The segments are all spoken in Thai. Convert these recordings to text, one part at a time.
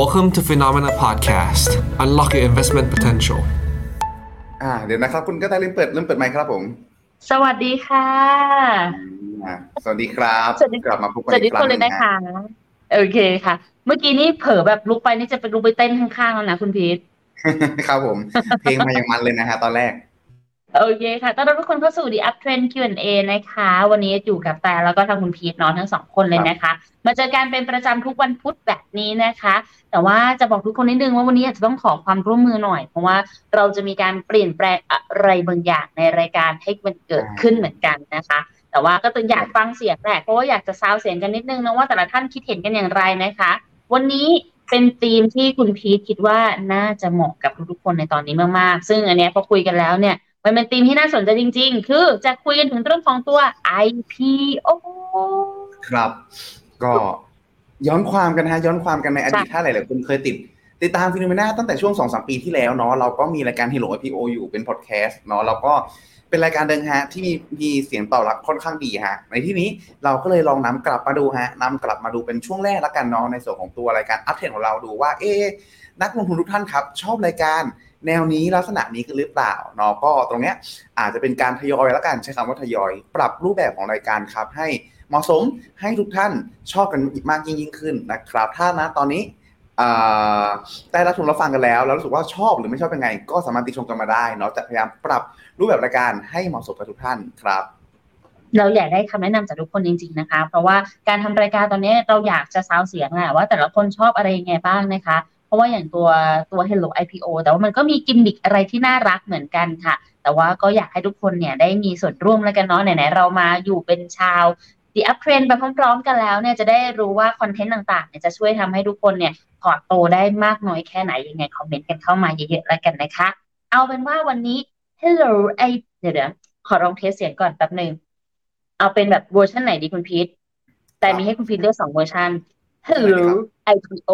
Welcome to Phenomena Podcast. Unlock your investment potential. อ่าเดี๋ยวนะครับ คุณก็ได้เริ่มเปิดเริ่มเปิดไมค์ครับผม สวัสดีค่ะอ่าสวัสดีครับสวัสดีกลับมาพบกันสวัสดีอีกคทุกรั้คงนหเลนึ่ยงนะนะคะโอเคค่ะ เมื่อกี้นี่เผลอแบบลุกไปนี่จะไปลุกไปเต้นข้างๆแล้วนะคุณพีทครับผม เพลงมาอย่างมันเลยนะฮะตอนแรก โอเคค่ะ ต้อนรับทุกคนเข้าสู่ The Up Trend Q&A นะคะ วันนี้อยู่กับแต่แล้วก็ทางคุณพีทเนาะทั้งสองคนเลยนะคะ มาเจอกันเป็นประจำทุกวันพุธแบบนี้นะคะ แต่ว่าจะบอกทุกคนนิดนึงว่าวันนี้อาจจะต้องขอความร่วมมือหน่อย เพราะว่าเราจะมีการเปลี่ยนแปลงอะไรบางอย่างในรายการให้มันเกิดขึ้นเหมือนกันนะคะ แต่ว่าก็ต้องอยากฟังเสียงแหละเพราะว่าอยากจะซาวเสียงกันนิดนึงนะว่าแต่ละท่านคิดเห็นกันอย่างไรนะคะ วันนี้เป็นธีมที่คุณพีทคิดว่าน่าจะเหมาะกับทุกๆคนในตอนนี้มากๆ ซึ่งอันนี้พอคุยกันแล้วเนี่ย มันเป็นธีมที่น่าสนใจจริง ๆ คือจะคุยกันถึงเรื่องของตัว IPO ครับ ก็ย้อนความกันนะฮะย้อนความกันในอดีตใช่ถ้าหลายๆคนเคยติด ติดตามฟิโนเมนาตั้งแต่ช่วงสองสามปีที่แล้วเนาะเราก็มีรายการ Hello IPO อยู่เป็นพอดแคสต์เนาะเราก็เป็นรายการเดิมฮะที่มีมีเสียงตอบรับค่อนข้างดีฮะ ในที่นี้เราก็เลยลองนำกลับมาดูฮะนำกลับมาดูเป็นช่วงแรกละกันเนาะในส่วนของตัวรายการอัปเดตของเราดูว่าเอ๊ะนักลงทุนทุกท่านครับ ชอบรายการ แนวนี้ลักษณะนี้กันหรือเปล่าเนาะก็ตรงเนี้ยอาจจะเป็นการทยอยและกันใช้คำว่าทยอย ปรับรูปแบบของรายการครับให้เหมาะสมให้ทุกท่านชอบกันมากยิ่งยิ่งขึ้นนะครับ ถ้านะตอนนี้ได้รับชมรับฟังกันแล้ว แล้วรู้สึกว่าชอบหรือไม่ชอบเป็นไง ก็สามารถติชมกันมาได้เนาะจะพยายามปรับรูปแบบรายการให้เหมาะสมกับทุกท่านครับเราอยากได้คำแนะนำจากทุกคนจริงๆนะคะ เพราะว่าการทำรายการตอนนี้เราอยากจะซาวเสียงแหละว่าแต่ละคนชอบอะไรยังไงบ้างนะคะ ราะว่าอย่างตัวตัว Hello IPO แต่ว่ามันก็มีกิมมิคอะไรที่น่ารักเหมือนกันค่ะ แต่ว่าก็อยากให้ทุกคนเนี่ยได้มีส่วนร่วมแล้วกันเนาะไหนๆเรามาอยู่เป็นชาว The Up Trend ไปพร้อมๆกันแล้วเนี่ยจะได้รู้ว่า content ต่างๆเนี่ยจะช่วยทำให้ทุกคนเนี่ย port โตได้มากน้อยแค่ไหนยังไง comment กันเข้ามาเยอะๆแล้วกันนะคะ เอาเป็นว่าวันนี้ Hello ไอเดี๋ยวเดี๋ยวขอลอง test เสียงก่อนแป๊บหนึ่งเอาเป็นแบบเวอร์ชันไหนดีคุณพีทแต่มีให้คุณพีทเลือกสองเวอร์ชัน Hello IPO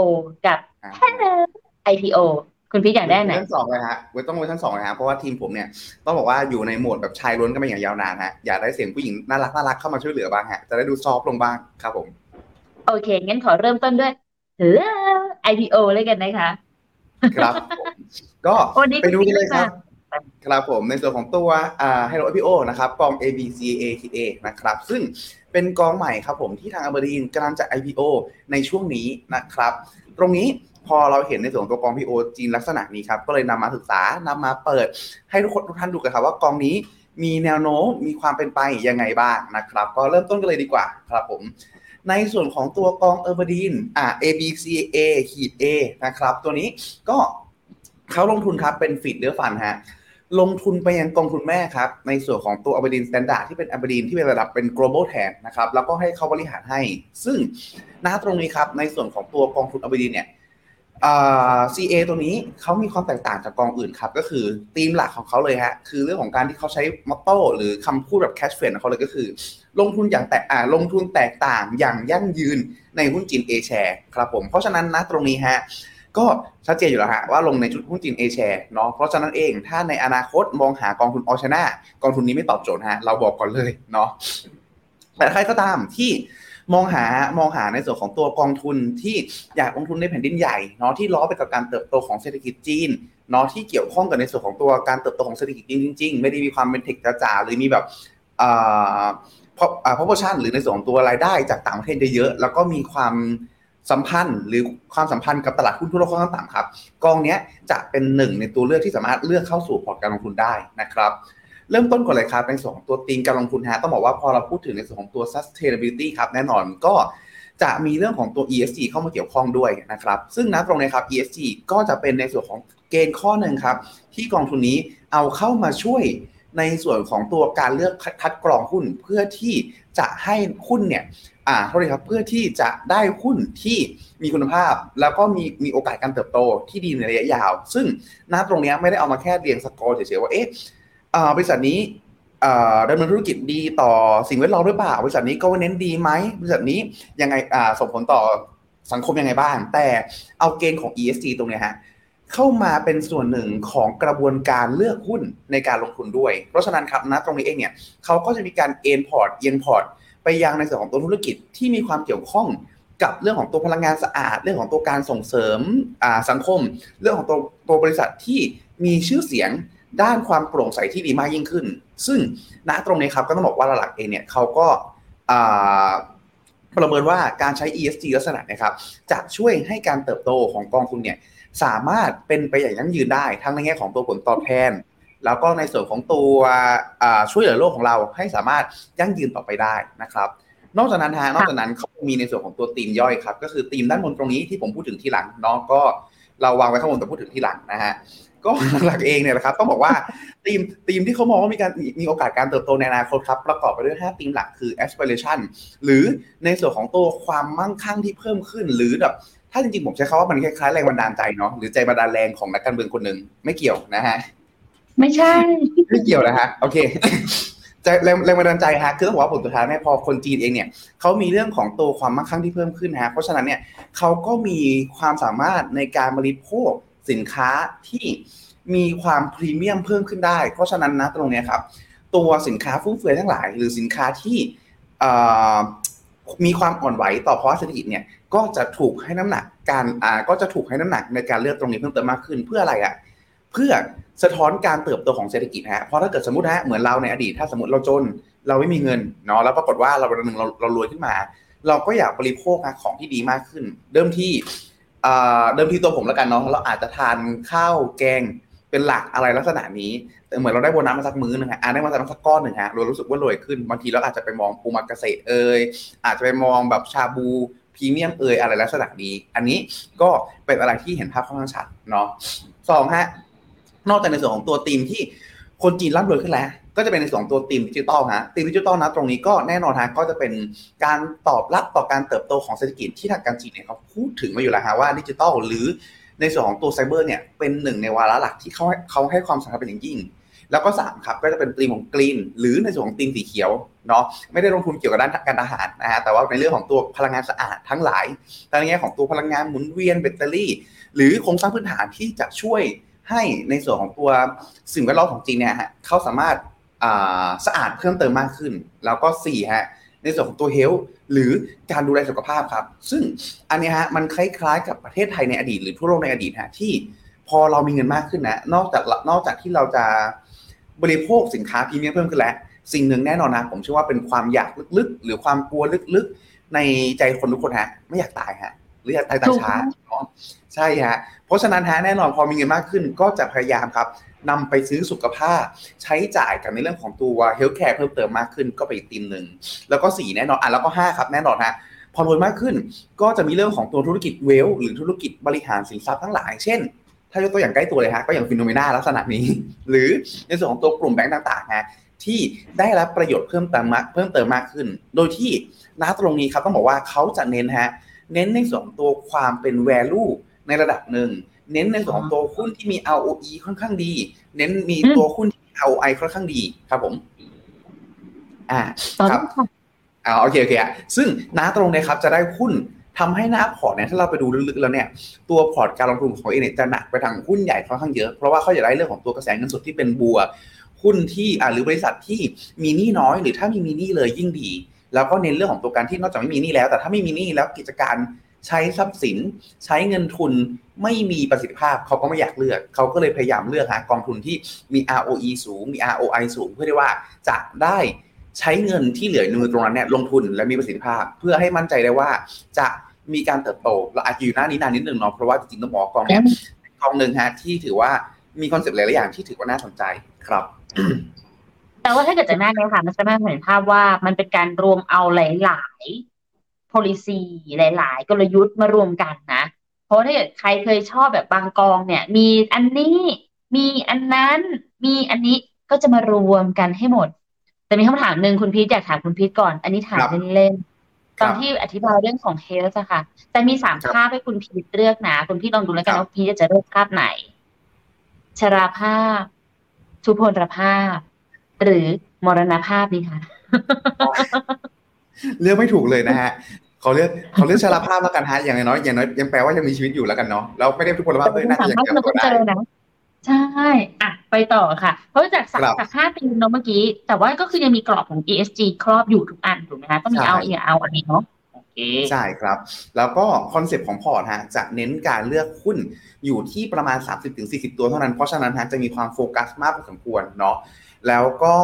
กับ Hello IPO คุณพีทอยากได้ไหนเวอร์ชันสองเลยฮะเวอร์ต้องเวอร์ชันสองเลยฮะเพราะว่าทีมผมเนี่ยต้องบอกว่าอยู่ในโหมดแบบชายล้วนกันมาอย่างยาวนานฮะอยากได้เสียงผู้หญิงน่ารักน่ารักเข้ามาช่วยเหลือบ้างฮะจะได้ดู soft ลงบ้างครับผม โอเค งั้นขอเริ่มต้นด้วย Hello IPO เลยกันนะคะ ครับผมก็วันนี้ไปดูกันเลยครับคุณครับผมในส่วนของตัวอ่า Hello IPO นะครับกอง ABCA-A นะครับ ซึ่ง เป็นกองใหม่ครับผมที่ทางอเบอร์ดีนกำลังจะ IPO ในช่วงนี้นะครับ ตรงนี้พอเราเห็นในส่วนของตัวกอง PO จีนลักษณะนี้ครับ ก็เลยนำมาศึกษานำมาเปิด ให้ทุกคนทุกท่านดูกันครับว่ากองนี้มีแนวโน้มมีความเป็นไปยังไงบ้างนะครับ ก็เริ่มต้นกันเลยดีกว่าครับผม ในส่วนของตัวกองเออร์บดีนอ่า ABCA ขีด A นะครับ ตัวนี้ก็เขาลงทุนครับเป็น feeder fund ฮะ ลงทุนไปยังกองทุนแม่ครับ ในส่วนของตัว Aberdeen Standard ที่เป็น Aberdeen ที่เป็นระดับเป็น global แทนนะครับ แล้วก็ให้เขาบริหารให้ ซึ่งณตรงนี้ครับ ในส่วนของตัวกองทุน Aberdeen เนี่ยอ่า CA ตัวนี้เขามีความแตกต่างจากกองอื่นครับ ก็คือธีมหลักของเขาเลยฮะ คือเรื่องของการที่เขาใช้มอตโต้หรือคำพูดแบบ cash friend ของเขาเลยก็คือ ลงทุนอย่างแตกอ่าลงทุนแตกต่างอย่างยั่งยืนในหุ้นจีน A share ครับผม เพราะฉะนั้นนะตรงนี้ฮะ ก็ชัดเจนอยู่แล้วฮะว่าลงในชุดหุ้นจีน A share เนาะเพราะฉะนั้นเองถ้าในอนาคตมองหากองทุนออชนากองทุนนี้ไม่ตอบโจทย์ฮะเราบอกก่อนเลยเนาะแต่ใครก็ตามที่มองหามองหาในส่วนของตัวกองทุนที่อยากลงทุนในแผ่นดินใหญ่เนาะที่ล้อไปกับการเติบโตของเศรษฐกิจจีนเนาะที่เกี่ยวข้องกับในส่วนของตัวการเติบโตของเศรษฐกิจจีนจริงๆ ไม่ได้มีความเป็นเทคจ๋าหรือมีแบบอ่าพออ่า proportion หรือในส่วนของตัวรายได้จากต่างประเทศเยอะๆแล้วก็มีความ สัมพันธ์หรือความสัมพันธ์กับตลาดหุ้นทั่วโลกค่อนข้างต่ำครับ กองนี้จะเป็นหนึ่งในตัวเลือกที่สามารถเลือกเข้าสู่พอร์ตการลงทุนได้นะครับเริ่มต้นก่อนเลยครับในส่วนของตัวธีมการลงทุนฮะต้องบอกว่าพอเราพูดถึงในส่วนของตัว sustainability ครับแน่นอนก็จะมีเรื่องของตัว ESG เข้ามาเกี่ยวข้องด้วยนะครับ ซึ่งนะตรงนี้ครับ ESG ก็จะเป็นในส่วนของเกณฑ์ข้อหนึ่งครับ ที่กองทุนนี้เอาเข้ามาช่วยในส่วนของตัวการเลือกคัดกรองหุ้นเพื่อที่จะให้หุ้นเนี่ย อ่าเท่าไหร่ครับเพื่อที่จะได้หุ้นที่มีคุณภาพ แล้วก็มีมีโอกาสการเติบโตที่ดีในระยะยาว ซึ่งณตรงเนี้ยไม่ได้เอามาแค่เรียงสกอร์เฉยๆว่าเอ๊ะบริษัทนี้ดำเนินธุรกิจดีต่อสิ่งแวดล้อมหรือเปล่าบริษัทนี้ก็เน้นดีไหมบริษัทนี้ยังไงส่งผลต่อสังคมยังไงบ้าง แต่เอาเกณฑ์ของ ESG ตรงนี้ฮะเข้ามาเป็นส่วนหนึ่งของกระบวนการเลือกหุ้นในการลงทุนด้วย เพราะฉะนั้นครับณตรงนี้เองเนี่ยเขาก็จะมีการเอน port เอียง port ไปยังในส่วนของตัวธุรกิจที่มีความเกี่ยวข้องกับเรื่องของตัวพลังงานสะอาด เรื่องของตัวการส่งเสริมสังคม เรื่องของตัวตัวบริษัทที่มีชื่อเสียงด้านความโปร่งใสที่ดีมากยิ่งขึ้น ซึ่งณตรงนี้ครับก็ต้องบอกว่าหลักเองเนี่ยเขาก็ประเมินว่าการใช้ ESG ลักษณะนะครับจะช่วยให้การเติบโตของกองทุนเนี่ยสามารถเป็นไปอย่างยั่งยืนได้ทั้งในแง่ของตัวผลตอบแทน แล้วก็ในส่วนของตัวช่วยเหลือโลกของเราให้สามารถยั่งยืนต่อไปได้นะครับ นอกจากนั้นฮะนอกจากนั้นเขามีในส่วนของตัวทีมย่อยครับ ก็คือทีมด้านบนตรงนี้ที่ผมพูดถึงทีหลังเนาะก็เราวางไว้ข้างบนแต่พูดถึงทีหลังนะฮะก็หลักเองเนี่ยนะครับต้องบอกว่าทีมทีมที่เขามองว่ามีการมีโอกาสการเติบโตในอนาคตครับ ประกอบไปด้วย5ทีมหลักคือ aspiration หรือในส่วนของตัวความมั่งคั่งที่เพิ่มขึ้น หรือแบบถ้าจริงๆ ผมใช้คำว่ามันคล้ายๆแรงบันดาลใจเนาะหรือใจบันดาลแรงของนักการเมืองคนหนึ่งไม่เกี่ยวนะฮะ ไม่ใช่ ไม่เกี่ยวนะฮะโอเคใจแรงแรงบันดาลใจฮะคือต้องบอกว่าผลสุดท้ายเนี่ยพอคนจีนเองเนี่ยเขามีเรื่องของตัวความมั่งคั่งที่เพิ่มขึ้นฮะเพราะฉะนั้นเนี่ยเขาก็มีความสามารถในการบริโภคสินค้าที่มีความพรีเมียมเพิ่มขึ้นได้ เพราะฉะนั้นนะตรงนี้ครับ ตัวสินค้าฟุ่มเฟือยทั้งหลาย หรือสินค้าที่มีความอ่อนไหวต่อภาวะเศรษฐกิจเนี่ยก็จะถูกให้น้ำหนักการอ่าก็จะถูกให้น้ำหนักในการเลือกตรงนี้เพิ่มเติมมากขึ้นเพื่ออะไรอะ เพื่อสะท้อนการเติบโตของเศรษฐกิจฮะเพราะถ้าเกิดสมมติฮะเหมือนเราในอดีตถ้าสมมติเราจนเราไม่มีเงินเนาะแล้วปรากฏว่าเราวันหนึ่งเราเรารวยขึ้นมา เราก็อยากบริโภคของที่ดีมากขึ้นเดิมที่เดิมที่ตัวผมแล้วกันเนาะเราอาจจะทานข้าวแกงเป็นหลักอะไรลักษณะนี้แต่เหมือนเราได้โบนัสมาสักมื้อนึงฮะอ่าได้มาสักก้อนหนึ่งฮะเรารู้สึกว่ารวยขึ้นบางทีเราอาจจะไปมองปูมาเกษตรเอ่ยอาจจะไปมองแบบชาบูพรีเมียมเอ่ยอะไรลักษณะนี้ อันนี้ก็เป็นอะไรที่เห็นภาพค่อนข้างชัดเนาะสองฮะ นอกจากในส่วนของตัวทีมที่คนจีนร่ำรวยขึ้นแล้ว ก็จะเป็นในส่วนตัว theme digital ฮะ theme digital นะตรงนี้ก็แน่นอนฮะก็จะเป็นการตอบรับต่อการเติบโตของเศรษฐกิจที่ทางการจีนเนี่ยเขาพูดถึงมาอยู่แล้วฮะว่าดิจิตอลหรือในส่วนของตัวไซเบอร์เนี่ยเป็นหนึ่งในวาระหลักที่เขาเขาให้ความสำคัญเป็นอย่างยิ่ง แล้วก็3ครับก็จะเป็นตีมของ green หรือในส่วนของตีมสีเขียวเนาะไม่ได้ลงทุนเกี่ยวกับด้านการอาหารนะฮะแต่ว่าในเรื่องของตัวพลังงานสะอาดทั้งหลายทั้งแง่ของตัวพลังงานหมุนเวียนแบตเตอรี่ หรือโครงสร้างพื้นฐานที่จะช่วย ให้ในส่วนของตัวสิ่งแวดล้อมของจีนเนี่ยฮะเขาสามารถสะอาดเพิ่มเติมมากขึ้น แล้วก็4ฮะในส่วนของตัวเฮลหรือการดูแลสุขภาพครับ ซึ่งอันนี้ฮะมันคล้ายๆกับประเทศไทยในอดีตหรือทั่วโลกในอดีตฮะที่พอเรามีเงินมากขึ้นนะนอกจากนอกจากที่เราจะบริโภคสินค้าพรีเมียมเพิ่มขึ้นแล้วสิ่งหนึ่งแน่นอนนะผมเชื่อว่าเป็นความอยากลึกๆ หรือความกลัวลึกๆ ในใจคนทุกคนฮะ ไม่อยากตายฮะหรืออยากตายตายช้า ใช่ฮะเพราะฉะนั้นฮะแน่นอนพอมีเงินมากขึ้นก็จะพยายามครับนำไปซื้อสุขภาพ ใช้จ่ายกันในเรื่องของตัว healthcare เพิ่มเติมมากขึ้นก็ไปอีกตีมหนึ่งแล้วก็สี่แน่นอนอะแล้วก็ห้าครับแน่นอนฮะพอรวยมากขึ้นก็จะมีเรื่องของตัวธุรกิจ wealth หรือธุรกิจบริหารสินทรัพย์ทั้งหลาย เช่น ถ้ายกตัวอย่างใกล้ตัวเลยฮะก็อย่างฟิโนเมนาลักษณะนี้ หรือในส่วนของตัวกลุ่มแบงก์ต่างๆฮะที่ได้รับประโยชน์เพิ่มเติมมากเพิ่มเติมมากขึ้น โดยที่ณตรงนี้ครับต้องบอกว่าเขาจะเน้นฮะเน้นในส่วนตัวความเป็น value ในระดับหนึ่ง เน้นในส่วนของตัวหุ้นที่มี ROE ค่อนข้างดี เน้นมีตัวหุ้นที่ ROI ค่อนข้างดีครับผม อ่าครับอ่าโอเคโอเคอะซึ่งน้าตรงนี้ครับจะได้หุ้นทำให้หน้าพอร์ตเนี่ยถ้าเราไปดูลึกๆแล้วเนี่ยตัวพอร์ตการลงทุนของเอเนี่ยจะหนักไปทางหุ้นใหญ่ค่อนข้างเยอะเพราะว่าเขาอยากได้เรื่องของตัวกระแสเงินสดที่เป็นบัวหุ้นที่อ่าหรือบริษัทที่มีหนี้น้อย หรือถ้ามีมีหนี้เลยยิ่งดี แล้วก็เน้นเรื่องของตัวการที่นอกจากไม่มีหนี้แล้ว แต่ถ้าไม่มีหนี้แล้วกิจการ ใช้ทรัพย์สิน ใช้เงินทุนไม่มีประสิทธิภาพเขาก็ไม่อยากเลือก เขาก็เลยพยายามเลือกหากองทุนที่มี ROE สูง มี ROI สูง เพื่อที่ว่าจะได้ใช้เงินที่เหลือในมือตรงนั้นเนี่ยลงทุนและมีประสิทธิภาพ เพื่อให้มั่นใจได้ว่าจะมีการเติบโตเราอาจจะอยู่หน้านี้นานนิดนึงเนาะเพราะว่าจริงๆต้องบอกกองเนี้ยกองหนึ่งฮะที่ถือว่ามีคอนเซ็ปต์หลายๆอย่างที่ถือว่าน่าสนใจครับแต่ว่าถ้าเกิดจากหน้านี้ค่ะมันจะไม่เห็นภาพว่ามันเป็นการรวมเอาหลาย policy หลาย ๆ กลยุทธ์มารวมกันนะ เพราะถ้าเกิดใครเคยชอบแบบบางกองเนี่ย มีอันนี้มีอันนั้น มีอันนี้ก็จะมารวมกันให้หมด แต่มีคำถามหนึ่งคุณพีทอยากถามคุณพีทก่อน อันนี้ถามเล่นๆตอนที่อธิบายเรื่องของเฮลส์ค่ะ แต่มีสามภาพให้คุณพีทเลือกนะ คุณพีทลองดูแล้วกันว่าพีทจะเลือกภาพไหน ชราภาพ ทุพพลภาพ หรือมรณภาพนี่คะ เลือกไม่ถูกเลยนะฮะเขาเลือกเขาเลือกชราภาพแล้วกันฮะอย่างน้อยอย่างน้อยยังแปลว่ายังมีชีวิตอยู่แล้วกันเนาะแล้วไม่ได้ทุกคนภาพด้วยน่าจะยังเก็บตัวได้ใช่อะไปต่อค่ะ เพราะจากสักจากห้าปีเนาะเมื่อกี้ แต่ว่าก็คือยังมีกรอบของ ESG ครอบอยู่ทุกอันถูกไหมคะต้องมีเอาเอเอาอันนี้เนาะใช่ครับ แล้วก็ concept ของ port ฮะจะเน้นการเลือกหุ้นอยู่ที่ประมาณ 30-40 ตัวเท่านั้น เพราะฉะนั้นฮะจะมีความโฟกัสมากพอสมควรเนาะ แล้วก็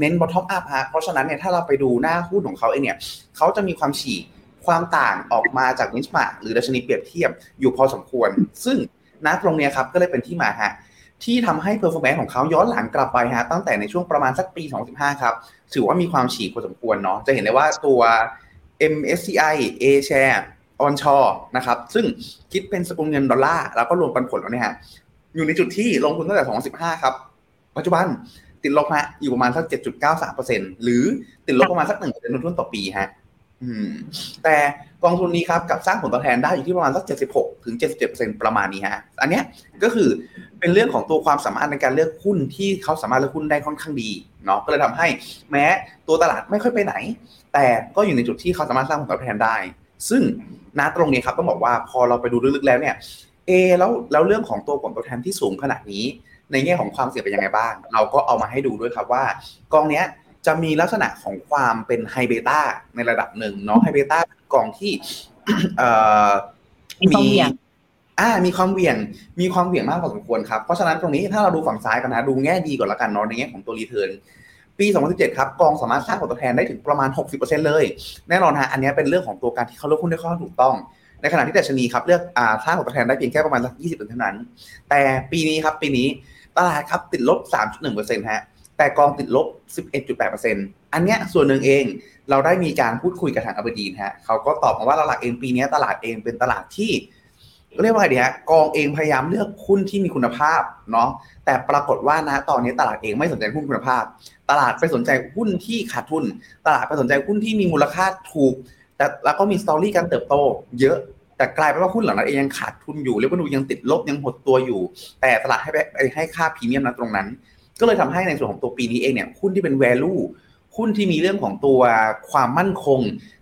เน้น bottom up ฮะเพราะฉะนั้นเนี่ยถ้าเราไปดูหน้าหุ้นของเขาเองเนี่ยเขาจะมีความฉีกความต่างออกมาจาก benchmark หรือดัชนีเปรียบเทียบอยู่พอสมควร ซึ่งณตรงเนี้ยครับก็เลยเป็นที่มาฮะที่ทำให้ performance ของเขาย้อนหลังกลับไปฮะตั้งแต่ในช่วงประมาณสักปี 2015 ครับ ถือว่ามีความฉีกพอสมควรเนาะจะเห็นได้ว่าตัว MSCI A share onshore นะครับ ซึ่งคิดเป็นสกุลเงินดอลลาร์แล้วก็รวมปันผลแล้วเนี่ยฮะอยู่ในจุดที่ลงทุนตั้งแต่ 2015 ครับ ปัจจุบัน ติดลบฮะอยู่ประมาณสัก 7.93%หรือติดลบประมาณสัก1%ลงทุนต่อปีฮะอืมแต่กองทุนนี้ครับกับสร้างผลตอบแทนได้อยู่ที่ประมาณสัก 76 ถึง 77%ประมาณนี้ฮะ อันเนี้ยก็คือเป็นเรื่องของตัวความสามารถในการเลือกหุ้นที่เขาสามารถเลือกหุ้นได้ค่อนข้างดีเนาะ ก็เลยทำให้แม้ตัวตลาดไม่ค่อยไปไหน แต่ก็อยู่ในจุดที่เขาสามารถสร้างผลตอบแทนได้ ซึ่งณตรงนี้ครับต้องบอกว่าพอเราไปดูลึกๆแล้วเนี่ย เอแล้วแล้วเรื่องของตัวผลตอบแทนที่สูงขนาดนี้ ในแง่ของความเสี่ยงเป็นยังไงบ้าง เราก็เอามาให้ดูด้วยครับว่ากองเนี้ยจะมีลักษณะของความเป็น high beta ในระดับหนึ่งเนาะ high beta กองที่เอ่อมีความเหวี่ยงอ่ามีความเหวี่ยงมีความเหวี่ยงมากพอสมควรครับ เพราะฉะนั้นตรงนี้ถ้าเราดูฝั่งซ้ายกันนะ ดูแง่ดีก่อนละกันเนาะในแง่ของตัว return ปี 2017 ครับ กองสามารถสร้างผลตอบแทนได้ถึงประมาณ 60%เลย แน่นอนฮะอันนี้เป็นเรื่องของตัวการที่เขาเลือกหุ้นได้ค่อนข้างถูกต้อง ในขณะที่ดัชนีครับเลือกอ่าสร้างผลตอบแทนได้เพียงแค่ประมาณสัก 20%เท่านั้น แต่ปีนี้ครับปีนี้ ตลาดครับติดลบ 3.1%ฮะแต่กองติดลบ 11.8%อันเนี้ยส่วนหนึ่งเองเราได้มีการพูดคุยกับทางอับดีนฮะเขาก็ตอบมาว่าหลักเองปีนี้ตลาดเองเป็นตลาดที่เรียกว่าไงดีฮะกองเองพยายามเลือกหุ้นที่มีคุณภาพเนาะแต่ปรากฏว่านะตอนนี้ตลาดเองไม่สนใจหุ้นคุณภาพ ตลาดไปสนใจหุ้นที่ขาดทุน ตลาดไปสนใจหุ้นที่มีมูลค่าถูก แต่แล้วก็มีสตอรี่การเติบโตเยอะ แต่กลายเป็นว่าหุ้นเหล่านั้นเองยังขาดทุนอยู่เรียกว่าดูยังติดลบยังหดตัวอยู่ แต่ตลาดให้ไปให้ค่าพรีเมียมนะตรงนั้น ก็เลยทำให้ในส่วนของตัวปีนี้เองเนี่ยหุ้นที่เป็น value หุ้นที่มีเรื่องของตัวความมั่นคง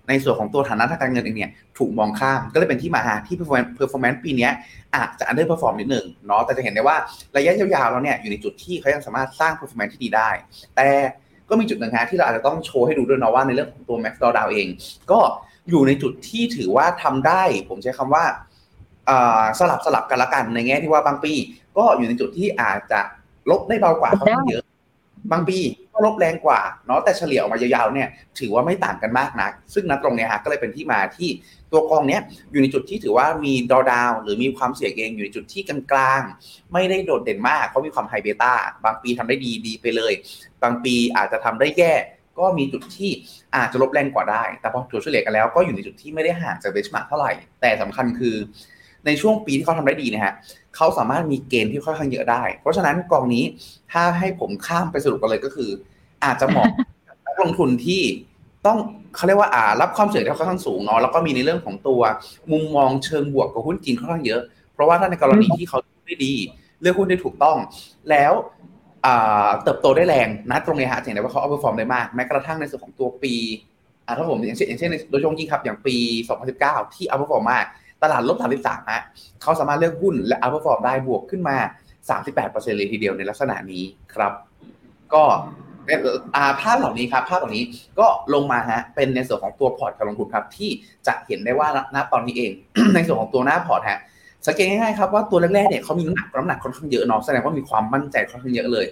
ในส่วนของตัวฐานะทางการเงินเองเนี่ยถูกมองข้ามก็เลยเป็นที่มาที่ performance ปีนี้อาจจะ underperform นิดหนึ่งเนาะแต่จะเห็นได้ว่าระยะยาวๆแล้วเนี่ยอยู่ในจุดที่เขายังสามารถสร้าง performance ที่ดีได้ แต่ก็มีจุดหนึ่งฮะที่เราอาจจะต้องโชว์ให้ดูด้วยเนะว่าในเรื่องของตัว max d o w เอง ก็ อยู่ในจุดที่ถือว่าทำได้ ผมใช้คำว่าสลับสลับกันละกันในแง่ที่ว่าบางปี ก็อยู่ในจุดที่อาจจะลบได้เบากว่าเขาเยอะ บางปีก็ลบแรงกว่าเนาะแต่เฉลี่ยออกมายาวๆเนี่ย ถือว่าไม่ต่างกันมากนักซึ่งนัดตรงเนี้ยฮะก็เลยเป็นที่มาที่ตัวกองเนี้ยอยู่ในจุดที่ถือว่ามีดอดาว หรือมีความเสี่ยงเองอยู่ในจุดที่กลางๆไม่ได้โดดเด่นมาก เพราะมีความไฮเบต้าบางปีทำได้ดีดีไปเลย บางปีอาจจะทำได้แย่ ก็มีจุดที่อาจจะลบแรงกว่าได้ แต่พอถัวเฉลี่ยกันแล้วก็อยู่ในจุดที่ไม่ได้ห่างจาก benchmark เท่าไหร่ แต่สำคัญคือในช่วงปีที่เขาทำได้ดีนะฮะเขาสามารถมี gain ที่ค่อนข้างเยอะได้ เพราะฉะนั้นกองนี้ถ้าให้ผมข้ามไปสรุปกันเลยก็คือ อาจจะเหมาะนักลงทุนที่ต้องเขาเรียกว่าอ่ารับความเสี่ยงที่ค่อนข้างสูงเนาะแล้วก็มีในเรื่องของตัวมุมมองเชิงบวกกับหุ้นจีนค่อนข้างเยอะ เพราะว่าถ้าในกรณีที่เขาได้ดี เลือกหุ้นได้ถูกต้อง แล้ว เติบโตได้แรงนะตรงนี้ฮะเห็นได้ว่าเขา outperform ได้มาก แม้กระทั่งในส่วนของตัวปีอ่าถ้าผมอย่างเช่นอย่างเช่นโดยเฉพาะยิ่งครับอย่างปี 2019 ที่ outperform มากตลาดลบ 33ฮะเขาสามารถเลือกหุ้นและ outperform ได้บวกขึ้นมา 38%เลยทีเดียวในลักษณะนี้ครับ ก็ภาพเหล่านี้ครับภาพเหล่านี้ก็ลงมาฮะเป็นในส่วนของตัว port การลงทุนครับที่จะเห็นได้ว่าณตอนนี้เอง ในส่วนของตัวหน้าพอร์ตฮะ สังเกตง่ายๆครับว่าตัวแรกๆเนี่ยเขามีน้ำหนักน้ำหนักค่อนข้างเยอะเนาะแสดงว่ามีความมั่นใจค่อนข้างเยอะเลย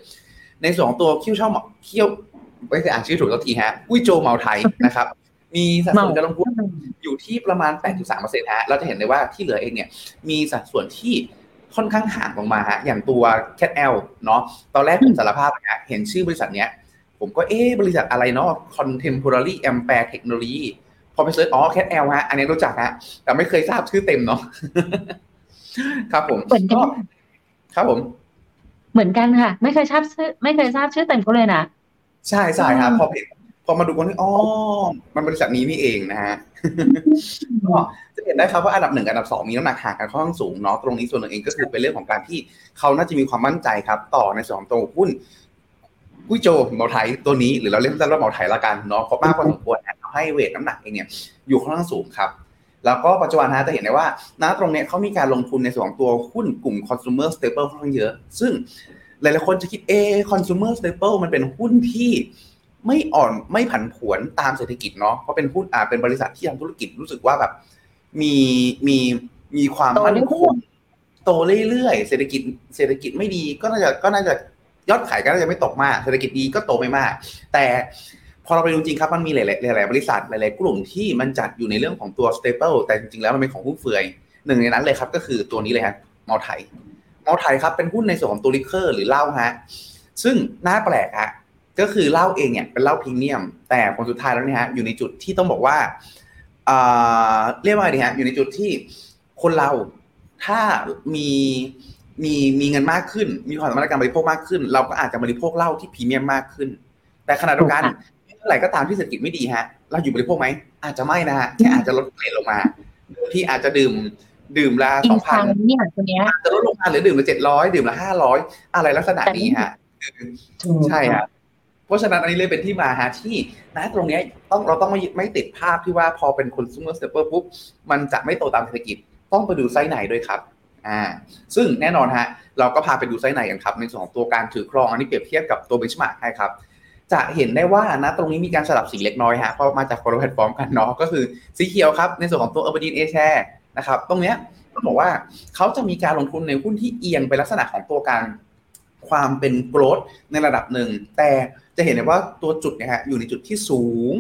ในส่วนของตัวคิ้วเช่าคิ้วไม่ใช่อ่านชื่อถูกสักทีฮะกุ้ยโจเมาไทยนะครับ มีสัดส่วนการลงทุนอยู่ที่ประมาณ 8.3%ฮะเราจะเห็นได้ว่าที่เหลือเองเนี่ย มีสัดส่วนที่ค่อนข้างห่างลงมาฮะอย่างตัว Cat L เนาะตอนแรกผมสารภาพนะเห็นชื่อบริษัทเนี้ย ผมก็เอ๊บริษัทอะไรเนาะ Contemporary Ampere Technology พอไปเซิร์ชอ๋อ Cat L ฮะอันนี้รู้จักฮะแต่ไม่เคยทราบชื่อเต็มเนาะ ครับผมเหมือนกันครับผม เหมือนกันค่ะ ไม่เคยทราบชื่อ ไม่เคยทราบชื่อเต็มเขาเลยนะใช่ใช่ครับพอเห็นพอมาดูกันนี่อ๋อมันบริษัทนี้นี่เองนะฮะก็จะเห็นได้ครับว่าอันดับหนึ่งอันดับสองมีน้ำหนักห่างกันค่อนข้างสูงเนาะตรงนี้ส่วนหนึ่งเองก็คือเป็นเรื่องของการที่เขาน่าจะมีความมั่นใจครับ ต่อในส่วนของตัวหุ้นกุ้ยโจเมาไทยตัวนี้หรือเราเรียกสั้นว่าเมาไทยละกันเนาะเพราะมากพอสมควรทำให้เวทน้ำหนักเองเนี่ยอยู่ค่อนข้างสูงครับ แล้วก็ปัจจุบันนะจะเห็นได้ว่าณตรงเนี้ยเขามีการลงทุนในส่วนของตัวหุ้นกลุ่ม consumer staple ค่อนข้างเยอะ ซึ่งหลายๆคนจะคิดเอ consumer staple มันเป็นหุ้นที่ไม่อ่อนไม่ผันผวนตามเศรษฐกิจเนาะเพราะเป็นหุ้นอ่าเป็นบริษัทที่ทำธุรกิจรู้สึกว่าแบบมีมีมีความมั่นคงโตเรื่อยๆเศรษฐกิจเศรษฐกิจไม่ดีก็น่าจะก็น่าจะยอดขายก็น่าจะไม่ตกมาก เศรษฐกิจดีก็โตไม่มาก แต่พ อเราไปดูจริงครับมันมีหลายๆหลายๆบริษัทหลายๆกลุ่มที่มันจัดอยู่ในเรื่องของตัว staple แต่จริงๆแล้วมันเป็นของหุ้นเฟือยหนึ่งในนั้นเลยครับก็คือตัวนี้เลยฮะมอไทยมอไทยครับเป็นหุ้นในส่วนของตัวลิเคอร์หรือเหล้าฮะซึ่งน่าแปลกฮะก็คือเหล้าเองเนี่ยเป็นเหล้าพรีเมียม แต่ผลสุดท้ายแล้วเนี่ยฮะอยู่ในจุดที่ต้องบอกว่าเรียกว่าไงดีฮะอยู่ในจุดที่คนเราถ้ามีมีมีเงินมากขึ้น มีความสามารถในการบริโภคมากขึ้น เราก็อาจจะบริโภคเหล้าที่พรีเมียมมากขึ้น แต่ขณะเดียวกัน เมื่อไหร่ก็ตามที่เศรษฐกิจไม่ดีฮะ เราอยู่บริโภคไหม อาจจะไม่นะฮะ แค่อาจจะลดเรทลงมา ที่อาจจะดื่มดื่มละสองพันเนี่ยตัวเนี้ยจะลดลงมาหรือดื่มละเจ็ดร้อยดื่มละห้าร้อยอะไรลักษณะนี้ฮะใช่ฮะเพราะฉะนั้นอันนี้เลยเป็นที่มาฮะที่นะตรงนี้ต้องเราต้องไม่ไม่ติดภาพที่ว่าพอเป็น consumer staple ปุ๊บมันจะไม่โตตามเศรษฐกิจต้องไปดูไซส์ไหนด้วยครับอ่าซึ่งแน่นอนฮะเราก็พาไปดูไซส์ไหนกันครับในส่วนของตัวการถือครองอันนี้เปรียบเทียบกับตัว benchmark ให้ครับ จะเห็นได้ว่านะตรงนี้มีการสลับสีเล็กน้อยฮะเพราะมาจากคนละแพลตฟอร์มกันเนาะก็คือสีเขียวครับ ในส่วนของตัว u r b a n เอแชร์นะครับ ตรงเนี้ยต้องบอกว่าเขาจะมีการลงทุนในหุ้นที่เอียงไปลักษณะของตัวการความเป็นโกรดในระดับหนึ่ง แต่จะเห็นได้ว่าตัวจุดนี่ยฮะอยู่ในจุดที่สูง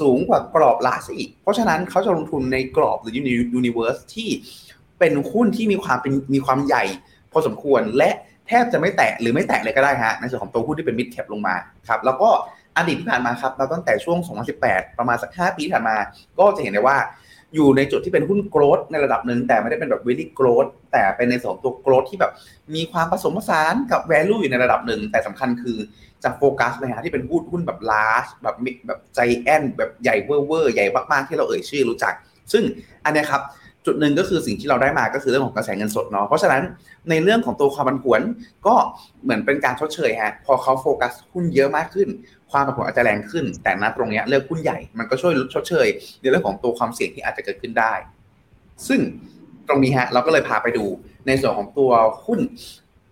สูงกว่ากรอบ large อีก เพราะฉะนั้นเขาจะลงทุนในกรอบหรือ universe ที่เป็นหุ้นที่มีความเป็นมีความใหญ่ พอสมควรและ แทบจะไม่แตะหรือไม่แตะเลยก็ได้ฮะในส่วนของตัวหุ้นที่เป็น mid cap ลงมาครับแล้วก็อดีตที่ผ่านมาครับเราตั้งแต่ช่วง 2018 ประมาณสัก 5 ปีที่ผ่านมา ก็จะเห็นได้ว่าอยู่ในจุดที่เป็นหุ้น growth ในระดับหนึ่งแต่ไม่ได้เป็นแบบเวลี่ growthแต่เป็นในส่วนตัว growth ที่แบบมีความผสมผสานกับ value อยู่ในระดับหนึ่ง แต่สำคัญคือจะโฟกัสเลยฮะที่เป็นหุ้นหุ้นแบบ large แบบแบบ giant แบบใหญ่เวอร์เวอร์ใหญ่มากๆที่เราเอ่ยชื่อรู้จัก ซึ่งอันนี้ครับ จุดหนึ่งก็คือสิ่งที่เราได้มาก็คือเรื่องของกระแสเงินสดเนาะเพราะฉะนั้นในเรื่องของตัวความผันผวนก็เหมือนเป็นการชดเชยฮะพอเขาโฟกัสหุ้นเยอะมากขึ้น ความผันผวนอาจจะแรงขึ้น แต่ณตรงนี้เลือกหุ้นใหญ่มันก็ช่วยลดชดเชยในเรื่องของตัวความเสี่ยงที่อาจจะเกิดขึ้นได้ ซึ่งตรงนี้ฮะเราก็เลยพาไปดูในส่วนของตัวหุ้น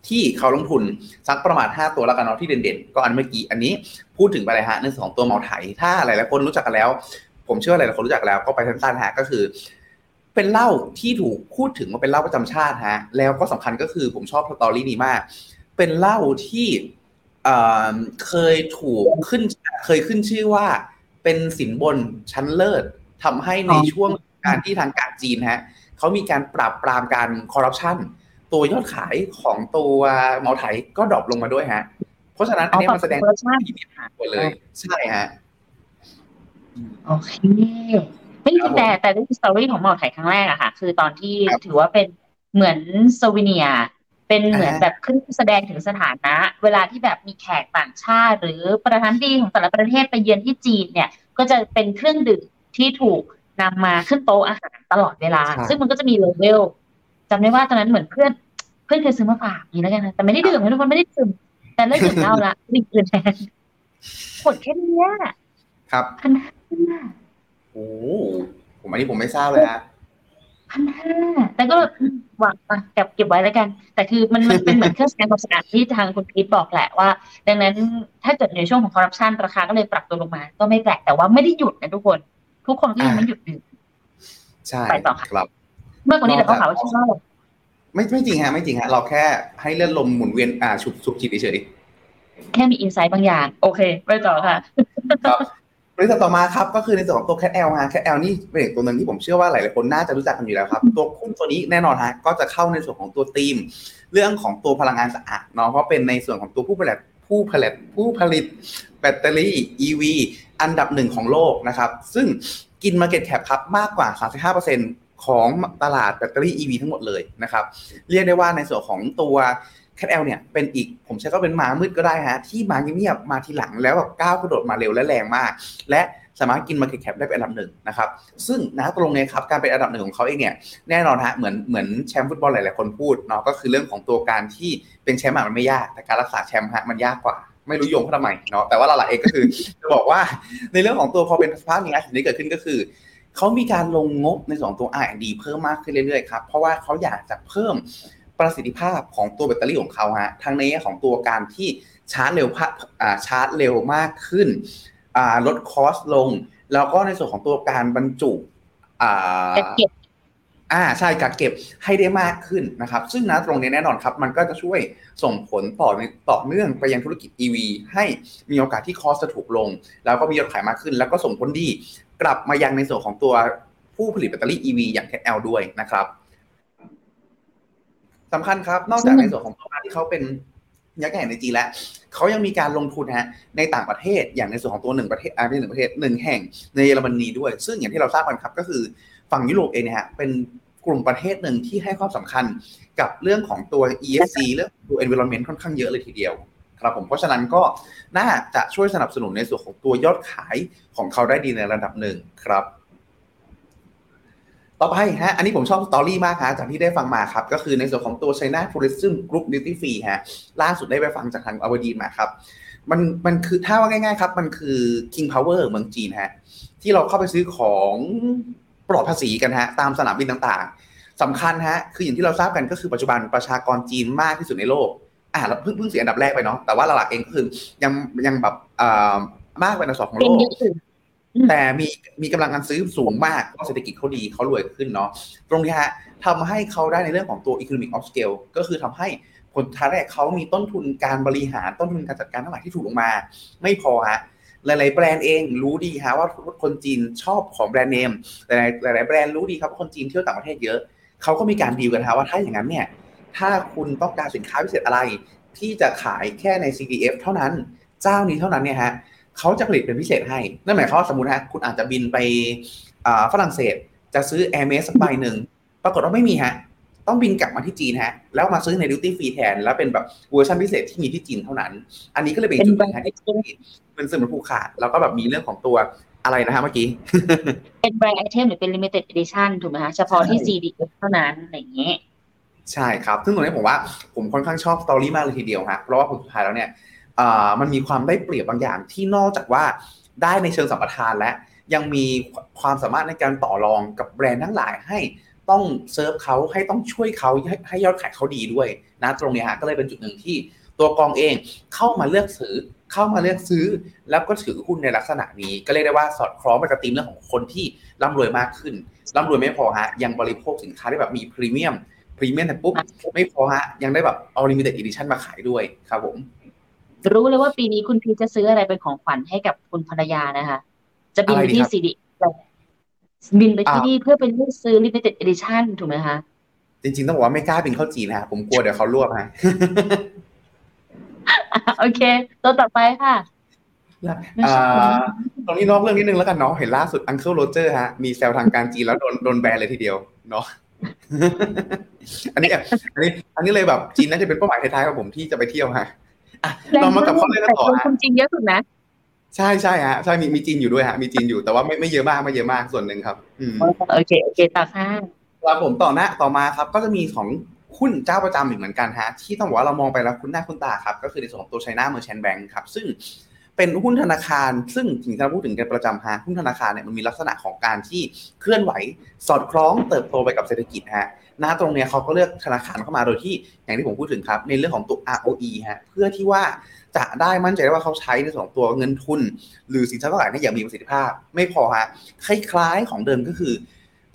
ที่เขาลงทุนสักประมาณ 5 ตัวแล้วกันเนาะที่เด่นๆ ก็อันเมื่อกี้อันนี้พูดถึงไปเลยฮะในส่วนของตัวเมาไถถ้าหลายๆคนรู้จักกันแล้ว ผมเชื่อว่าหลายๆคนรู้จักแล้วก็ไปสั้นๆฮะก็คือ เป็นเหล้าที่ถูกพูดถึงว่าเป็นเหล้าประจำชาติฮะแล้วก็สำคัญก็คือผมชอบสตอรี่นี้มาก เป็นเหล้าที่เคยถูกขึ้นเคยขึ้นชื่อว่า เป็นสินบนชั้นเลิศทำให้ในช่วงการที่ทางการจีนฮะเขามีการปราบปรามการคอร์รัปชันตัวยอดขายของตัวเหมาไถก็ drop ลงมาด้วยฮะ เพราะฉะนั้นอันนี้มันแสดงที่มีหมดเลย ใช่ฮะโอเค ไม่จริงแต่แต่ด้วย story ของเหมาไถครั้งแรกอะค่ะ คือตอนที่ถือว่าเป็นเหมือน souvenir เป็นเหมือนแบบขึ้นแสดงถึงสถานะ เวลาที่แบบมีแขกต่างชาติ หรือประธานดีของแต่ละประเทศไปเยือนที่จีนเนี่ย ก็จะเป็นเครื่องดื่มที่ถูกนำมาขึ้นโต๊ะอาหารตลอดเวลา ซึ่งมันก็จะมีเลเวลจำได้ว่าตอนนั้นเหมือนเพื่อนเพื่อนเคยซื้อมาฝากนี่แล้วกันนะแต่ไม่ได้ดื่มทุกคนไม่ได้ดื่มแต่เลิกดื่มเหล้าละดื่มอื่นแทนขวดแค่นี้ครับพันห้า โอ้ผมอันนี้ผมไม่ทราบเลยฮะพันห้าแต่ก็วางเก็บเก็บไว้แล้วกัน แต่คือมันมันเป็นเหมือนเครื่องสแกนความสะอาดที่ทางคุณพีทบอกแหละว่า ดังนั้นถ้าเกิดในช่วงของคอร์รัปชันราคาก็เลยปรับตัวลงมา ก็ไม่แปลกแต่ว่าไม่ได้หยุดนะทุกคน ทุกคนก็ยังไม่หยุดดื่มใช่ไปต่อครับเมื่อคนนี้แต่เขาหาว่าชื่อว่าไม่ไม่จริงฮะไม่จริงฮะเราแค่ให้เลื่อนลมหมุนเวียนอ่าฉุบฉุบจิตเฉยแค่มีอินไซต์บางอย่าง โอเค ไปต่อค่ะ บริษัทต่อมาครับก็คือในส่วนของตัว CATL ฮะ CATL นี่เป็นตัวหนึ่งที่ผมเชื่อว่าหลายๆคนน่าจะรู้จักกันอยู่แล้วครับ ตัวหุ้นตัวนี้แน่นอนฮะก็จะเข้าในส่วนของตัวทีม เรื่องของตัวพลังงานสะอาดเนาะเพราะเป็นในส่วนของตัวผู้ผลิตผู้ผลิตผู้ผลิตแบตเตอรี่ EV อันดับหนึ่งของโลกนะครับ ซึ่งกิน Market Cap ครับมากกว่า 35%ของตลาดแบตเตอรี่ EV ทั้งหมดเลยนะครับ เรียกได้ว่าในส่วนของตัว CATL เนี่ยเป็นอีกผมใช้ก็เป็นม้ามืดก็ได้ฮะที่มาเงียบมาทีหลังแล้วแบบก้าวกระโดดมาเร็วและแรงมาก และสามารถกิน market cap ได้เป็นอันดับหนึ่งนะครับ ซึ่งณตรงนี้ครับการเป็นอันดับหนึ่งของเขาเองเนี่ยแน่นอนฮะเหมือนเหมือนแชมป์ฟุตบอลหลายๆคนพูดเนาะก็คือเรื่องของตัวการที่เป็นแชมป์มันไม่ยาก แต่การรักษาแชมป์ฮะมันยากกว่าไม่รู้โยงเขาทำไมเนาะแต่ว่าเราหลักเองก็คือจะบอกว่าในเรื่องของตัวพอเป็นภาพนี้สิ่งที่เกิดขึ้นก็คือเขามีการลงงบในสองตัว R&D เพิ่มมากขึ้นเรื่อยๆครับเพราะว่าเขาอยากจะเพิ่ม ประสิทธิภาพของตัวแบตเตอรี่ของเขาฮะทั้งในแง่ของตัวการที่ชาร์จเร็วชาร์จเร็วมากขึ้นลดคอสลง แล้วก็ในส่วนของตัวการบรรจุเก็บอ่าใช่กักเก็บให้ได้มากขึ้นนะครับ ซึ่งนะตรงนี้แน่นอนครับ มันก็จะช่วยส่งผลต่อต่อเนื่องไปยังธุรกิจ EV ให้มีโอกาสที่คอสจะถูกลง แล้วก็มียอดขายมากขึ้น แล้วก็ส่งผลดี กลับมายังในส่วนของตัวผู้ผลิตแบตเตอรี่ EV อย่าง TEL ด้วยนะครับ สำคัญครับ นอกจากในส่วนของตัวที่เขาเป็นยักษ์ใหญ่ในจีนแล้วเขายังมีการลงทุนฮะในต่างประเทศอย่างในส่วนของตัวหนึ่งประเทศอ่าหนึ่งประเทศหนึ่งแห่งในเยอรมนีด้วย ซึ่งอย่างที่เราทราบกันครับก็คือฝั่งยุโรปเองเนี่ยฮะเป็นกลุ่มประเทศหนึ่งที่ให้ความสำคัญกับเรื่องของตัว ESG เรื่องตัว environment ค่อนข้างเยอะเลยทีเดียวครับผมเพราะฉะนั้นก็น่าจะช่วยสนับสนุนในส่วนของตัวยอดขายของเขาได้ดีในระดับหนึ่งครับ ต่อไปฮะ อันนี้ผมชอบสตอรี่มากฮะจากที่ได้ฟังมาครับ ก็คือในส่วนของตัว China Tourism Group Duty Free ฮะ ล่าสุดได้ไปฟังจากทางอวดีมาครับ มัน มันคือถ้าว่าง่ายๆครับ มันคือ King Power เมืองจีนฮะ ที่เราเข้าไปซื้อของปลอดภาษีกันฮะ ตามสนามบินต่างๆสำคัญฮะ คืออย่างที่เราทราบกันก็คือปัจจุบันประชากรจีนมากที่สุดในโลก อ่าเราเพิ่งเพิ่งเสียอันดับแรกไปเนาะ แต่ว่าหลักเองก็คือยังยังแบบอ่ามากเป็นอันดับสองของโลก แต่มีมีกำลังการซื้อสูงมากเพราะเศรษฐกิจเขาดีเขารวยขึ้นเนาะตรงนี้ฮะทำให้เขาได้ในเรื่องของตัว economic of scale ก็คือทำให้ผลท้าแรกเขามีต้นทุนการบริหารต้นทุนการจัดการทั้งหลายที่ถูกลงมา ไม่พอฮะหลาย ๆ แบรนด์เองรู้ดีฮะว่าคนจีนชอบของแบรนด์เนมหลายหลาย ๆ แบรนด์รู้ดีครับว่าคนจีนเที่ยวต่างประเทศเยอะเขาก็มีการดีลกันฮะว่าถ้าอย่างนั้นเนี่ยถ้าคุณต้องการสินค้าพิเศษอะไร ที่จะขายแค่ใน CDF เท่านั้น เจ้านี้เท่านั้นเนี่ยฮะ เขาจะผลิตเป็นพิเศษให้ นั่นหมายความว่าสมมติฮะคุณอาจจะบินไปฝรั่งเศสจะซื้อ Air m e s สักใบหนึ่ง ปรากฏว่าไม่มีฮะ ต้องบินกลับมาที่จีนฮะ แล้วมาซื้อใน duty free แทน แล้วเป็นแบบเวอร์ชันพิเศษที่มีที่จีนเท่านั้น อันนี้ก็เลยเป็นจุดหนึ่งที่เป็นเสมือนผูกขาด แล้วก็แบบมีเรื่องของตัวอะไรนะฮะเมื่อกี้ เป็นแบรนด์ item หรือเป็น limited edition ถูกไหมคะเฉพาะที่ CDF เท่านั้นอะไรอย่างเงี้ยใช่ครับ ซึ่งตรงนี้ผมว่าผมค่อนข้างชอบ story มากเลยทีเดียวฮะ เพราะว่าผลสุดท้ายแล้วเนี่ย มันมีความได้เปรียบบางอย่างที่นอกจากว่าได้ในเชิงสัมปทานและยังมีความสามารถในการต่อรองกับแบรนด์ทั้งหลายให้ต้องเซิร์ฟเขาให้ต้องช่วยเขาให้ให้ยอดขายเขาดีด้วยณตรงนี้ฮะก็เลยเป็นจุดหนึ่งที่ตัวกองเองเข้ามาเลือกซื้อเข้ามาเลือกซื้อ แล้วก็ถือหุ้นในลักษณะนี้ก็เรียกได้ว่าสอดคล้องไปกับธีมเรื่องของคนที่ร่ำรวยมากขึ้นร่ำรวยไม่พอฮะยังบริโภคสินค้าได้แบบมี premium premium แต่ปุ๊บไม่พอฮะยังได้แบบ limited edition มาขายด้วยครับผม รู้เลยว่าปีนี้คุณพีจะซื้ออะไรเป็นของขวัญให้กับคุณภรรยานะคะ จะบินไปที่ซีดีบินไปที่นี่เพื่อเป็นเลือกซื้อ limited edition ถูกไหมคะจริงๆต้องบอกว่าไม่กล้าบินเข้าจีนนะผมกลัวเดี๋ยวเขารวบฮะโอเค ตัวต่อไปค่ะตรงนี้นอกเรื่องนิดนึงแล้วกันเนาะเห็นล่าสุด Uncle Roger ฮะมีแซวทางการจีนแล้วโดนโดนแบนเลยทีเดียวเนาะอันนี้อันนี้ อันนี้เลยแบบจีนน่าจะเป็นเป้าหมายท้ายๆของผมที่จะไปเที่ยวฮะ เรามากับข้อเล่นต่อฮะคนจีนเยอะสุดนะ ใช่ใช่ฮะใช่มีมีจีนอยู่ด้วยฮะมีจีนอยู่แต่ว่าไม่ไม่เยอะมากไม่เยอะมากส่วนหนึ่งครับอืมโอเคโอเคต่อค่ะครับผมต่อหน้าต่อมาครับ ก็จะมีของหุ้นเจ้าประจำอีกเหมือนกันฮะที่ต้องบอกว่าเรามองไปแล้วคุ้นหน้าคุ้นตาครับ ก็คือในส่วนของตัว China Merchants Bank ครับ ซึ่งเป็นหุ้นธนาคาร ซึ่งถึงจะพูดถึงกันประจำฮะหุ้นธนาคารเนี่ยมันมีลักษณะของการที่เคลื่อนไหว สอดคล้องเติบโตไปกับเศรษฐกิจฮะห น้าตรงเนี้ยเขาก็เลือกธนาคารเข้ามาโดยที่อย่างที่ผมพูดถึงครับ ในเรื่องของตัว ROE ฮะเพื่อที่ว่าจะได้มั่นใจได้ว่าเขาใช้ในส่วนของตัวเงินทุน หรือสินทรัพย์ต่างๆเนี่ยอย่างมีประสิทธิภาพ ไม่พอฮะคล้ายๆของเดิมก็คือ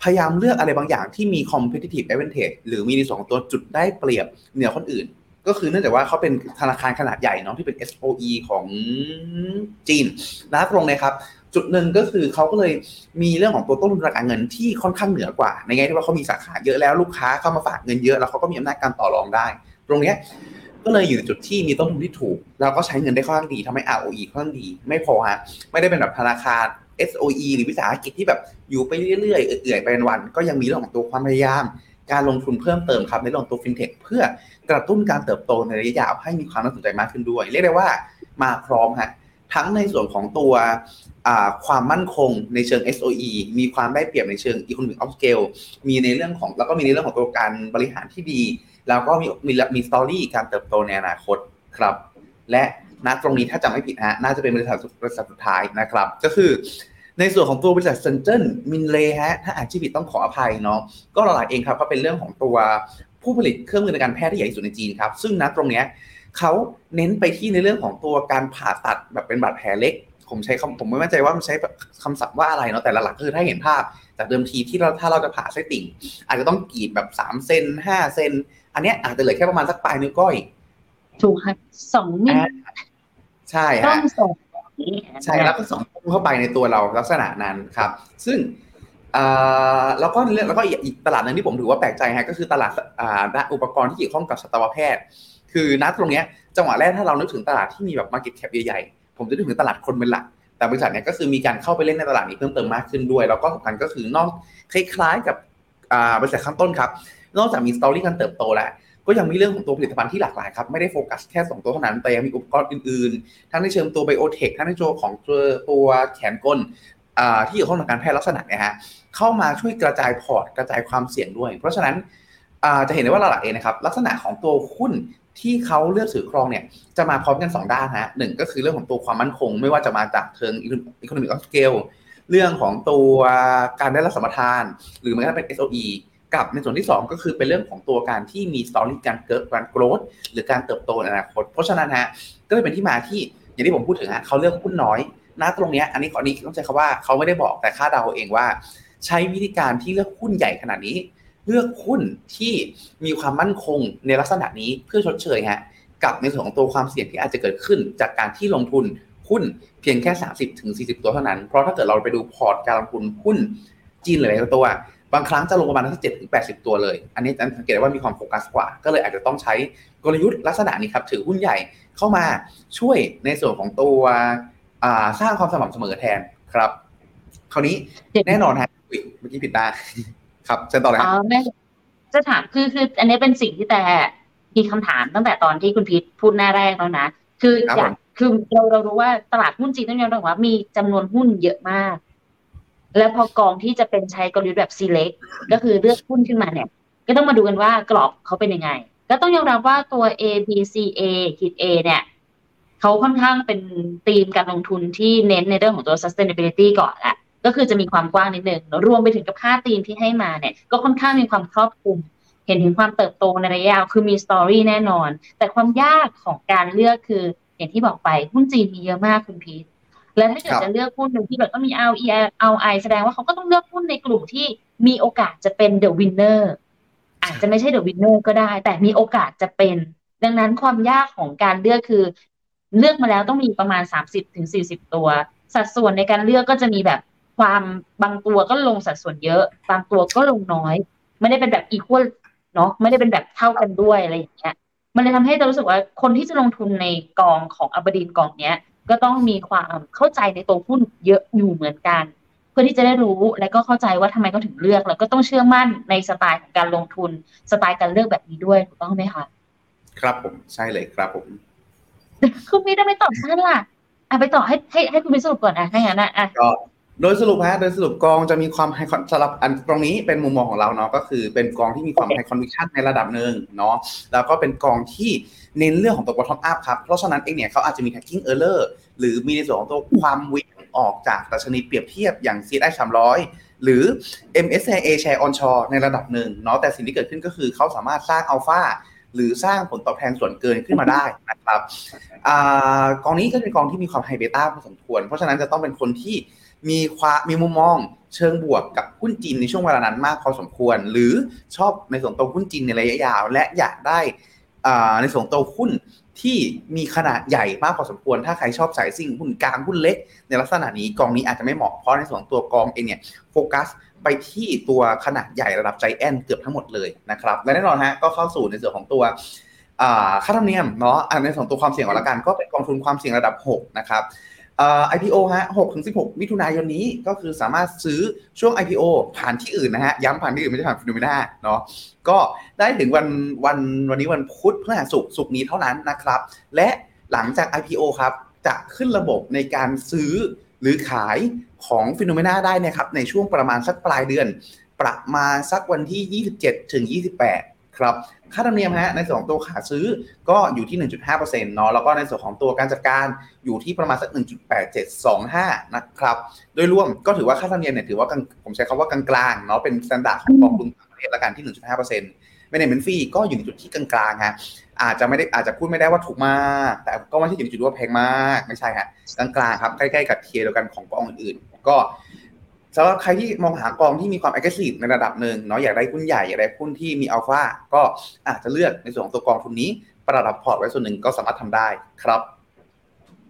พยายามเลือกอะไรบางอย่างที่มี competitive advantage หรือมีในส่วนของตัวจุดได้เปรียบเหนือคนอื่น ก็คือเนื่องจากว่าเขาเป็นธนาคารขนาดใหญ่เนาะที่เป็น SOE ของจีนนะตรงนี้ครับ จุดหนึ่งก็คือเขาก็เลยมีเรื่องของตัวต้นทุนการเงินที่ค่อนข้างเหนือกว่า ในแง่ที่ว่าเขามีสาขาเยอะแล้วลูกค้าเข้ามาฝากเงินเยอะแล้วเขาก็มีอำนาจการต่อรองได้ ตรงนี้ก็เลยอยู่ในจุดที่มีต้นทุนที่ถูก แล้วก็ใช้เงินได้ค่อนข้างดีทำให้ ROE ค่อนข้างดี ไม่พอฮะไม่ได้เป็นแบบธนาคาร SOE หรือวิสาหกิจที่แบบอยู่ไปเรื่อยๆเอื่อยๆไปวันก็ยังมีเรื่องของตัวความพยายาม การลงทุนเพิ่มเติมครับในเรื่องตัวฟินเทคเพื่อกระตุ้นการเติบโตในระยะยาวให้มีความน่าสนใจมากขึ้นด้วย เรียกได้ว่ามาพร้อมฮะ ทั้งในส่วนของตัวความมั่นคงในเชิง SOE มีความได้เปรียบในเชิง Economic of Scale มีในเรื่องของแล้วก็มีในเรื่องของตัวการบริหารที่ดี แล้วก็มีมีมี story การเติบโตในอนาคตครับ และณตรงนี้ถ้าจำไม่ผิดฮะน่าจะเป็นบริษัทบริษัทสุดท้ายนะครับ ก็คือในส่วนของตัวบริษัทเซนเจนมินเลฮะถ้าอ่านชื่อผิดต้องขออภัยเนาะก็หลายเองครับก็เป็นเรื่องของตัวผผู้ผลิตเครื่องมือในการแพทย์ที่ใหญ่ที่สุดในจีนครับ ซึ่งณตรงเนี้ย เขาเน้นไปที่ในเรื่องของตัวการผ่าตัดแบบเป็นบาดแผลเล็ก ผมใช้คำผมไม่มั่นใจว่ามันใช้คำศัพท์ว่าอะไรเนาะแต่หลักๆคือถ้าเห็นภาพจากเดิมทีที่เราถ้าเราจะผ่าไส้ติ่ง อาจจะต้องกรีดแบบสามเซนห้าเซนอันเนี้ยอาจจะเหลือแค่ประมาณสักปลายนิ้วก้อย ถูกค่ะสองมิลใช่ต้อฮะงส่งใช่แล้วก็สองพุ่งเข้าไปในตัวเราลักษณะนั้นครับ ซึ่งอ่าแล้วก็แล้วก็อีกตลาดหนึงที่ผมถือว่าแปลกใจฮะก็คือตลาดอ่าด้านอุปกรณ์ที่เกี่ยวข้องกับสัตวแพทย์ คือนัดตรงเนี้ยจังหวะแรกถ้าเรานึกถึงตลาดที่มีแบบ market cap ใหญ่ๆผมจะนึกถึงตลาดคนเป็นหลัก แต่บริษัทเนี้ยก็คือมีการเข้าไปเล่นในตลาดนี้เพิ่มเติมมากขึ้นด้วย แล้วก็สำคัญก็คือนอกคล้ายๆกับอ่าบริษัทข้างต้นครับ นอกจากมีสตอรี่การเติบโตแล้วก็ยังมีเรื่องของตัวผลิตภัณฑ์ที่หลากหลายครับ ไม่ได้โฟกัสแค่สองตัวเท่านั้น แต่ยังมีอุปกรณ์อื่นๆ ทั้งในเชิงตัว biotech ทั้งในตัวของตัวตัวแขนกลที่เกี่ยวข้องกับการแพทย์ลักษณะเนี่ยฮะเข้ามาช่วยกระจาย port กระจายความเสี่ยงด้วย เพราะฉะนั้นจะเห็นได้ว่าหลักๆเองนะครับลักษณะของตัวหุ้น ที่เขาเลือกถือครองเนี่ยจะมาพร้อมกันสองด้านฮะหนึ่งก็คือเรื่องของตัวความมั่นคง ไม่ว่าจะมาจากเชิง economic of scale เรื่องของตัวการได้รับสัมปทาน หรือแม้กระทั่งเป็น SOE กับในส่วนที่ 2 ก็คือเป็นเรื่องของตัวการที่มีสตอรี่การเกิดการโกรธหรือการเติบโตในอนาคต เพราะฉะนั้นฮะก็เลยเป็นที่มาที่อย่างที่ผมพูดถึงฮะเขาเลือกหุ้นน้อยณตรงเนี้ยอันนี้ขอนี้ต้องใช้คำว่าเขาไม่ได้บอกแต่คาดเดาเองว่า ใช้วิธีการที่เลือกหุ้นใหญ่ขนาดนี้ เลือกหุ้นที่มีความมั่นคงในลักษณะนี้เพื่อชดเชยฮะกับในส่วนของตัวความเสี่ยงที่อาจจะเกิดขึ้น จากการที่ลงทุนหุ้นเพียงแค่ 30ถึง40ตัวเท่านั้น เพราะถ้าเกิดเราไปดูพอร์ตการลงทุนหุ้นจีนหลายตัว บางครั้งจะลงประมาณสักเจ็ดถึงแปดสิบตัวเลย อันนี้สังเกตได้ว่ามีความโฟกัสกว่า ก็เลยอาจจะต้องใช้กลยุทธ์ลักษณะนี้ครับ ถือหุ้นใหญ่เข้ามาช่วยในส่วนของตัวสร้างความสม่ำเสมอแทนครับ คราวนี้แน่นอนฮะเมื่อกี้ผิดหน้า ครับเชิญต่อเลยอ๋ฮะอไม่จะถามคือคือ อันนี้เป็นสิ่งที่แต่มีคำถามตั้งแต่ตอนที่คุณพีทพูดหน้าแรกแล้วนะคืออยากคือเราเรารู้ว่าตลาดหุ้นจีนต้องยอมรับว่ามีจำนวนหุ้นเยอะมาก แล้วพอกองที่จะเป็นใช้กลยุทธ์แบบ select ก็คือเลือกหุ้นขึ้นมาเนี่ย ก็ต้องมาดูกันว่ากรอบเขาเป็นยังไง ก็ต้องยอมรับว่าตัว A B C A ขีด A เนี่ยเขาค่อนข้างเป็นธีมการลงทุนที่เน้นในเรื่องของตัว sustainability ก่อนแหละ ก็คือจะมีความกว้างนิดนึงรวมไปถึงกับค่าธีมที่ให้มาเนี่ย ก็ค่อนข้างมีความครอบคลุม เห็นถึงความเติบโตในระยะยาวคือมีสตอรี่แน่นอน แต่ความยากของการเลือกคือ อย่างที่บอกไปหุ้นจีนมีเยอะมากคุณพีทแล้วถ้าเกิดจะเลือกหุ้นหนึ่งที่แบบต้องมี RE RI แสดงว่าเขาก็ต้องเลือกหุ้นในกลุ่มที่มีโอกาสจะเป็น the winner อาจจะไม่ใช่ the winner ก็ได้ แต่มีโอกาสจะเป็น ดังนั้นความยากของการเลือกคือ เลือกมาแล้วต้องมีประมาณ 30ถึง40 ตัว สัดส่วนในการเลือกก็จะมีแบบ ความบางตัวก็ลงสัดส่วนเยอะ บางตัวก็ลงน้อย ไม่ได้เป็นแบบ equal เนาะไม่ได้เป็นแบบเท่ากันด้วยอะไรอย่างเงี้ยมันเลยทำให้เรารู้สึกว่าคนที่จะลงทุนในกองของอับดีนกองเนี้ย ก็ต้องมีความเข้าใจในตัวหุ้นเยอะอยู่เหมือนกัน เพื่อที่จะได้รู้และก็เข้าใจว่าทำไมเขาถึงเลือก แล้วก็ต้องเชื่อมั่นในสไตล์ของการลงทุนสไตล์การเลือกแบบนี้ด้วยถูกต้องไหมคะครับผมใช่เลยครับผมคุณไม่ได้ไม่ตอบท่านล่ะอะไปต่อให้ให้ให้คุณไปสรุปก่อนอะถ้าอย่างนั้นอะอะก็ โดยสรุปฮะโดยสรุปกองจะมีความ high con สำหรับอันตรงนี้เป็นมุมมองของเราเนาะก็คือเป็นกองที่มีความ high conviction ในระดับหนึ่งเนาะแล้วก็เป็นกองที่เน้นเรื่องของตัว bottom up ครับ เพราะฉะนั้นเองเนี่ยเขาอาจจะมี tracking error หรือมีในส่วนของตัวความวิ่งออกจากดัชนีเปรียบเทียบอย่าง CSI 300 หรือ MSCI China A Onshore ในระดับหนึ่งเนาะแต่สิ่งที่เกิดขึ้นก็คือเขาสามารถสร้างอัลฟาหรือสร้างผลตอบแทนส่วนเกินขึ้นมาได้นะครับอากองนี้ก็เป็นกองที่มีความไฮเบต้าพอสมควร เพราะฉะนั้นจะต้องเป็นคนที่ มีความมีมุมมองเชิงบวกกับหุ้นจีนในช่วงเวลานั้นมากพอสมควร หรือชอบในส่วนตัวหุ้นจีนในระยะยาว และอยากได้ในส่วนตัวหุ้นที่มีขนาดใหญ่มากพอสมควร ถ้าใครชอบสายซิ่งหุ้นกลางหุ้นเล็ก ในลักษณะนี้กองนี้อาจจะไม่เหมาะเพราะในส่วนของตัวกองเองเนี่ยโฟกัสไปที่ตัวขนาดใหญ่ระดับใจแอนเกือบทั้งหมดเลยนะครับและแน่นอนฮะก็เข้าสู่ในส่วนของตัวค่าธรรมเนียมเนาะในส่วนตัวความเสี่ยงของละกันก็เป็นกองทุนความเสี่ยงระดับ 6 นะครับ IPO ฮะ6ถึง16 มิถุนายนนี้ก็คือสามารถซื้อช่วง IPO ผ่านที่อื่นนะฮะ ย้ำผ่านที่อื่นไม่ใช่ผ่านฟิโนเมนาเนาะ ก็ได้ถึงวันวันวันนี้วันพุธพฤหัสศุกร์ศุกร์นี้เท่านั้นนะครับ และหลังจาก IPO ครับ จะขึ้นระบบในการซื้อหรือขายของฟิโนเมนาได้นะครับ ในช่วงประมาณสักปลายเดือน ประมาณสักวันที่ 27ถึง28 ครับค่าธรรมเนียมฮะในส่วนของตัวขาซื้อก็อยู่ที่ 1.5%เนาะแล้วก็ในส่วนของตัวการจัดการอยู่ที่ประมาณสัก 1.8725 นะครับโดยรวมก็ถือว่าค่าธรรมเนียมเนี่ยถือว่ากลางผมใช้คำว่ากลางๆเนาะเป็นมาตรฐานของกองทุนต่างประเทศละกันที่ 1.5% management fee ก็อยู่ในจุดที่กลางๆฮะอาจจะไม่ได้อาจจะพูดไม่ได้ว่าถูกมาก แต่ก็ไม่ใช่อยู่ในจุดว่าแพงมากไม่ใช่ฮะกลางๆครับใกล้ๆกับเทียร์เดียวกันของกองอื่นๆ ก็ สำหรับใครที่มองหากองที่มีความ aggressive ในระดับหนึ่งเนาะอยากได้หุ้นใหญ่อยากได้หุ้นที่มีอัลฟาก็อาจจะเลือกในส่วนของตัวกองทุนนี้ ประดับพอร์ตไว้ส่วนหนึ่งก็สามารถทำได้ครับ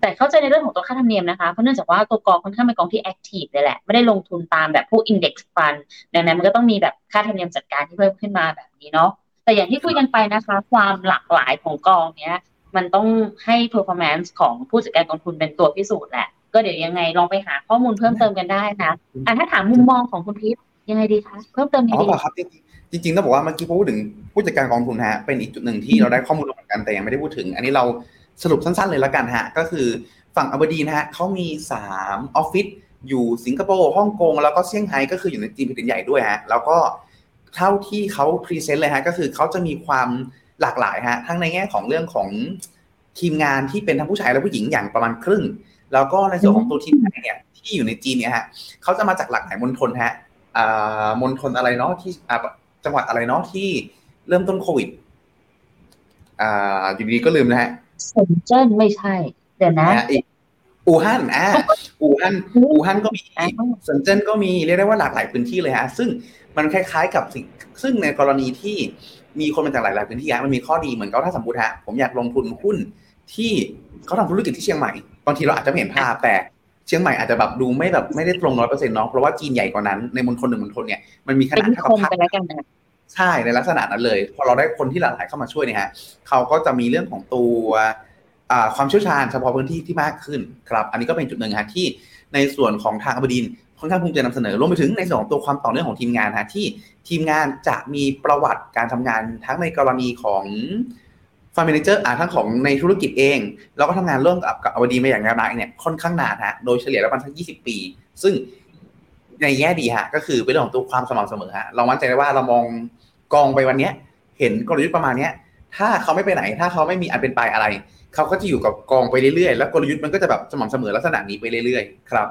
แต่เข้าใจในเรื่องของตัวค่าธรรมเนียมนะคะ เพราะเนื่องจากว่าตัวกองค่อนข้างเป็นกองที่ active เลยแหละ ไม่ได้ลงทุนตามแบบพวก index fund ดังนั้นมันก็ต้องมีแบบค่าธรรมเนียมจัดการที่เพิ่มขึ้นมาแบบนี้เนาะแต่อย่างที่คุยกันไปนะคะ ความหลากหลายของกองเนี้ยมันต้องให้ performance ของผู้จัดการกองทุนเป็นตัวพิสูจน์แหละ ก็เดี๋ยวยังไงลองไปหาข้อมูลเพิ่มเติมกันได้นะอะถ้าถามมุมมองของคุณพีทยังไงดีคะเพิ่มเติมยังอ๋ไงอดีเปล่าครับจริงๆจริงๆต้องบอกว่าเมื่อกี้พูดถึงผู้จัดการกองทุนฮะเป็นอีกจุดหนึ่งที่เราได้ข้อมูลเหมือนกันแต่ยังไม่ได้พูดถึง อันนี้เราสรุปสั้นๆเลยแล้วกันฮะก็คือฝั่ง abrdn นะฮะเขามี3ออฟฟิศอยู่สิงคโปร์ฮ่องกงแล้วก็เซี่ยงไฮ้ก็คืออยู่ในจีนแผ่นดินใหญ่ด้วยฮะแล้วก็เท่าที่เขา present เลยฮะก็คือเขาจะมีความหลากหลายฮะทั้งในแง่ของเรื่องของทีมงานที่เป็นทั้งผู้ชายและผู้หญิงอย่างประมาณครึ่ง แล้วก็ในส่วนของตัวทีมงานเนี่ยที่อยู่ในจีนเนี่ยฮะเขาจะมาจากหลากหลายมณฑลฮะอ่ามณฑลอะไรเนาะที่อ่าจังหวัดอะไรเนาะที่เริ่มต้นโควิดอ่าอยู่ดีๆก็ลืมนะฮะเซนเจิ้นไม่ใช่ เดี๋ยวนะนะฮะอีกอู่ฮั่นอ่าอู่ฮั่นอู่ฮั่นก็มีอ่าเซินเจิ้นก็มีเรียกได้ว่าหลากหลายพื้นที่เลยฮะ ซึ่งมันคล้ายๆกับสิ่งซึ่งในกรณีที่มีคนมาจากหลายๆพื้นที่ฮะมันมีข้อดีเหมือนกับถ้าสมมติฮะผมอยากลงทุนหุ้นที่เขาทำธุรกิจที่เชียงใหม่ บางทีเราอาจจะไม่เห็นภาพแต่เชียงใหม่อาจจะแบบดูไม่แบบไม่ได้ตรงร้อยเปอร์เซ็นต์เนาะเพราะว่าจีนใหญ่กว่านั้นในมณฑลหนึ่งมณฑลเนี่ยมันมีขเป็นนาดนิเท่าคกับมภาคไปแล้วกันนะใช่ในลักษณะนั้นเลย พอเราได้คนที่หลากหลายเข้ามาช่วยเนี่ยฮะเขาก็จะมีเรื่องของตัวอ่าความเชี่ยวชาญเฉพาะพื้นที่ที่มากขึ้นครับ อันนี้ก็เป็นจุดหนึ่งฮะที่ในส่วนของทางอบดินทร์ค่อนข้างภูมิใจนำเสนอรวมไปถึงในส่วนของตัวความต่อเนื่องของทีมงานฮะที่ทีมงานจะมีประวัติการทำงานทั้งในกรณีของ ฟาร์ม m นเจอร์อ่าทั้งของในธุรกิจเอง แล้วก็ทำงานร่วมกับกับ abrdn มาอย่างยาวนานเนี่ยค่อนข้างนานฮะโดยเฉลี่ยแล้วมันสักยี่สิบปี ซึ่งในแง่ดีฮะก็คือเป็นเรื่องของตัวความสม่ำเสมอฮะเรามั่นใจได้ว่าเรามองกองไปวันเนี้ย เห็นกลยุทธ์ประมาณเนี้ย ถ้าเขาไม่ไปไหน ถ้าเขาไม่มีอันเป็นไปอะไร เขาก็จะอยู่กับกองไปเรื่อยๆ แล้วกลยุทธ์มันก็จะแบบสม่ำเสมอลักษณะนี้ไปเรื่อยๆ ครับ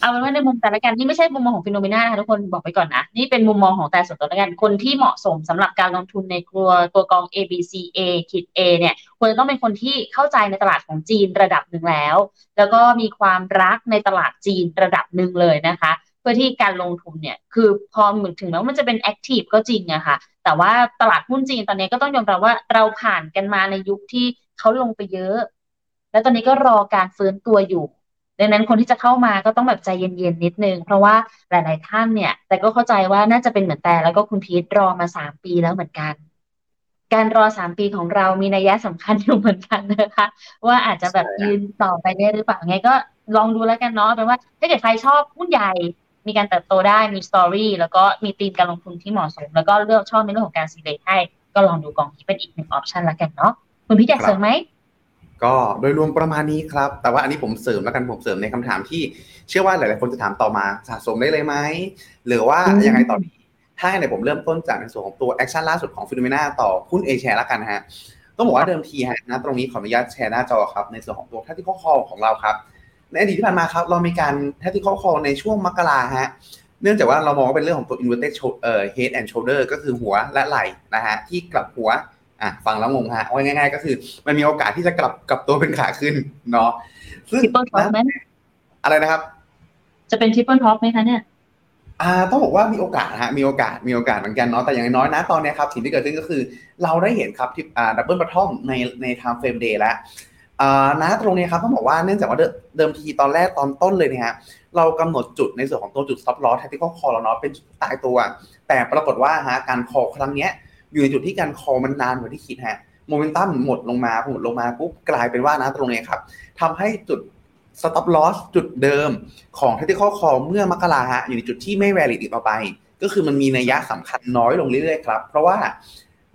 เอาเป็นว่าในมุมแต่ละกันนี่ไม่ใช่มุมมองของ Finnomena นะคะทุกคนบอกไปก่อนนะ นี่เป็นมุมมองของแต่ส่วนตัวละกัน คนที่เหมาะสมสำหรับการลงทุนในตัวตัวกอง A B C A ขีด A เนี่ยควรจะต้องเป็นคนที่เข้าใจในตลาดของจีนระดับหนึ่งแล้ว แล้วก็มีความรักในตลาดจีนระดับหนึ่งเลยนะคะ เพื่อที่การลงทุนเนี่ยคือพอเหมือนถึงแม้ว่ามันจะเป็น active ก็จริงอะค่ะแต่ว่าตลาดหุ้นจีนตอนนี้ก็ต้องยอมรับว่าเราผ่านกันมาในยุคที่เขาลงไปเยอะ แล้วตอนนี้ก็รอการฟื้นตัวอยู่ ดังนั้นคนที่จะเข้ามาก็ต้องแบบใจเย็นๆนิดนึง เพราะว่าหลายๆท่านเนี่ย แต่ก็เข้าใจว่าน่าจะเป็นเหมือนแต่แล้วก็คุณพีทรอมาสามปีแล้วเหมือนกัน การรอสามปีของเรามีนัยสำคัญอยู่เหมือนกันนะคะ ว่าอาจจะแบบยืนต่อไปได้หรือเปล่าไงก็ลองดูแล้วกันเนาะเป็นว่าถ้าเกิดใครชอบหุ้นใหญ่มีการเติบโตได้มีสตอรี่แล้วก็มีธีมการลงทุนที่เหมาะสม แล้วก็เลือกชอบในเรื่องของการซีเลคให้ ก็ลองดูกองนี้เป็นอีกหนึ่ง option ละกันเนาะคุณพีทอยากเสริมไหม ก็โดยรวมประมาณนี้ครับ แต่ว่าอันนี้ผมเสริมแล้วกันผมเสริมในคำถามที่เชื่อว่าหลาย ๆ คนจะถามต่อมาสะสมได้เลยไหมหรือว่าอืมยังไงต่อดีถ้าเนี่ยผมเริ่มต้นจากในส่วนของตัว action ล่าสุดของ Finnomena ต่อหุ้น A-share ละกันนะฮะต้องบอกว่าเดิมทีฮะนะตรงนี้ขออนุญาตแชร์หน้าจอครับ ในส่วนของตัว tactical call ของเราครับ ในอดีตที่ผ่านมาครับ เรามีการ tactical call ในช่วงมกราฮะเนื่องจากว่าเรามองว่าเป็นเรื่องของตัว inverted shoulder เอ่อ head and shoulder ก็คือหัวและไหล่นะฮะที่กลับหัว อะฟังแล้วงงฮะว่าง่ายๆ ก็คือ มันมีโอกาสที่จะกลับกลับตัวเป็นขาขึ้นเนาะซึ่ง triple top ไหมอะไรนะครับ จะเป็น triple top ไหมคะเนี่ยอ่าต้องบอกว่ามีโอกาสฮะมีโอกาสมีโอกาสเหมือนกันเนาะแต่อย่างน้อยนะตอนเนี้ยครับสิ่งที่เกิดขึ้นก็คือ เราได้เห็นครับที่อ่า double bottom ในใน time frame day แล้วอ่านะตรงนี้ครับต้องบอกว่าเนื่องจากว่าเดิมเดิมทีตอนแรกตอนต้นเลยเนี่ยฮะเรากำหนดจุดในส่วนของตัวจุด stop loss tactical call แล้วเนาะเป็นจุดตายตัว แต่ปรากฏว่าฮะการ call ครั้งเนี้ย อยู่ในจุดที่การ call มันนานกว่าที่คิดฮะโมเมนตัมหมดลงมาหมดลงมาปุ๊บกลายเป็นว่านะตรงนี้ครับทำให้จุด stop loss จุดเดิมของ tactical call เมื่อมกราฮะอยู่ในจุดที่ไม่ valid อีกต่อไป ก็คือมันมีนัยยะสำคัญน้อยลงเรื่อยๆครับ เพราะว่า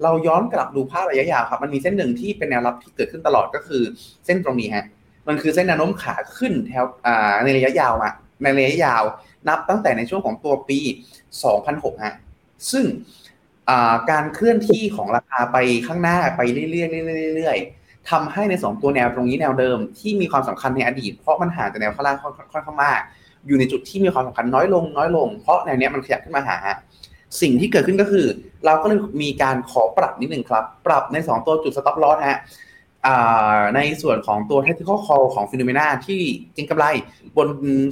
เราย้อนกลับดูภาพระยะยาวครับ มันมีเส้นหนึ่งที่เป็นแนวรับที่เกิดขึ้นตลอดก็คือเส้นตรงนี้ฮะมันคือเส้นแนวโน้มขาขึ้นแถวในระยะยาวมาในระยะยาว นับตั้งแต่ในช่วงของตัวปี 2006ฮะซึ่ง การเคลื่อนที่ของราคาไปข้างหน้าไปเรื่อยๆเรื่อยๆทำให้ในสองตัวแนวตรงนี้แนวเดิมที่มีความสำคัญในอดีต เพราะมันห่างจากแนวข้างล่างค่อนข้างมาก อยู่ในจุดที่มีความสำคัญน้อยลงน้อยลง เพราะแนวเนี้ยมันขยับขึ้นมาหา สิ่งที่เกิดขึ้นก็คือ เราก็เลยมีการขอปรับนิดหนึ่งครับ ปรับใน 2 ตัวจุด stop loss ฮะในส่วนของตัว technical call ของ p h e n o m e n a ที่เก็งกำไรบน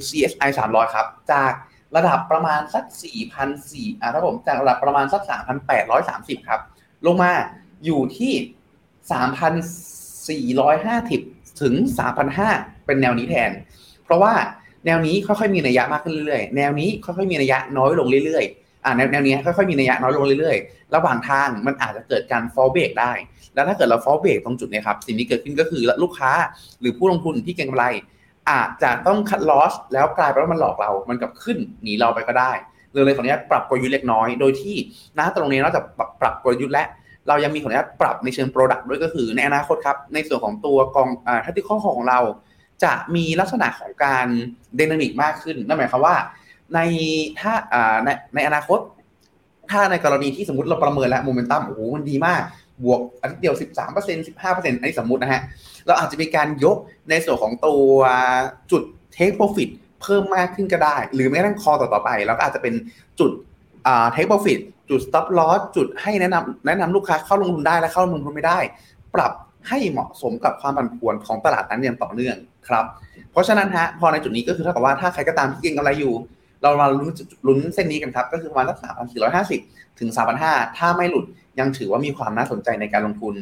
CSI 300 ครับ จาก ระดับประมาณสัก4,400อ่าครับผมจากระดับประมาณสัก 3,830 ครับ ลงมาอยู่ที่ 3,450 ถึง 3,500 เป็นแนวนี้แทน เพราะว่าแนวนี้ค่อยๆมีนัยยะมากขึ้นเรื่อยๆ แนวนี้ค่อยๆมีนัยยะน้อยลงเรื่อยๆ อ่าแนวแนวนี้ค่อยๆมีนัยยะน้อยลงเรื่อยๆ ระหว่างทางมันอาจจะเกิดการ fall break ได้ แล้วถ้าเกิดเรา fall break ตรงจุดนี้ครับ สิ่งที่เกิดขึ้นก็คือลูกค้าหรือผู้ลงทุนที่เก็งกำไร อาจจะต้องคัดลอสแล้วกลายเป็นว่ามันหลอกเรา มันกลับขึ้นหนีเราไปก็ได้เลยเลยขออนุญาตปรับกลยุทธ์เล็กน้อย โดยที่นะตรงนี้นอกจากปรับกลยุทธ์และ เรายังมีขออนุญาตปรับในเชิง Product ด้วยก็คือในอนาคตครับ ในส่วนของตัวกองอ่าทัตติข้อของเรา จะมีลักษณะของการเดนามิกมากขึ้น นั่นหมายความว่า ในถ้าอ่าในในอนาคต ถ้าในกรณีที่สมมติเราประเมินแล้วโมเมนตัมโอ้โหมันดีมาก บวกอาทิตย์เดียว 13% 15%อันนี้สมมุตินะฮะ เราอาจจะมีการยกในส่วนของตัวจุด take profit เพิ่มมากขึ้นก็ได้ หรือแม้กระทั่งคอต่อๆไป แล้วก็อาจจะเป็นจุด take profit จุด stop loss จุดให้แนะนำแนะนำลูกค้าเข้าลงทุนได้และเข้าลงทุนไม่ได้ ปรับให้เหมาะสมกับความผันผวนของตลาดนั้นอย่างต่อเนื่องครับ เพราะฉะนั้นฮะพอในจุดนี้ก็คือเท่ากับว่าถ้าใครก็ตามที่เก็งกำไรอยู่ เรามาลุ้นลุ้นเส้นนี้กันครับ ก็คือประมาณสักสามพันสี่ร้อยห้าสิบถึงสามพันห้าถ้าไม่หลุด ยังถือว่ามีความน่าสนใจในการลงทุน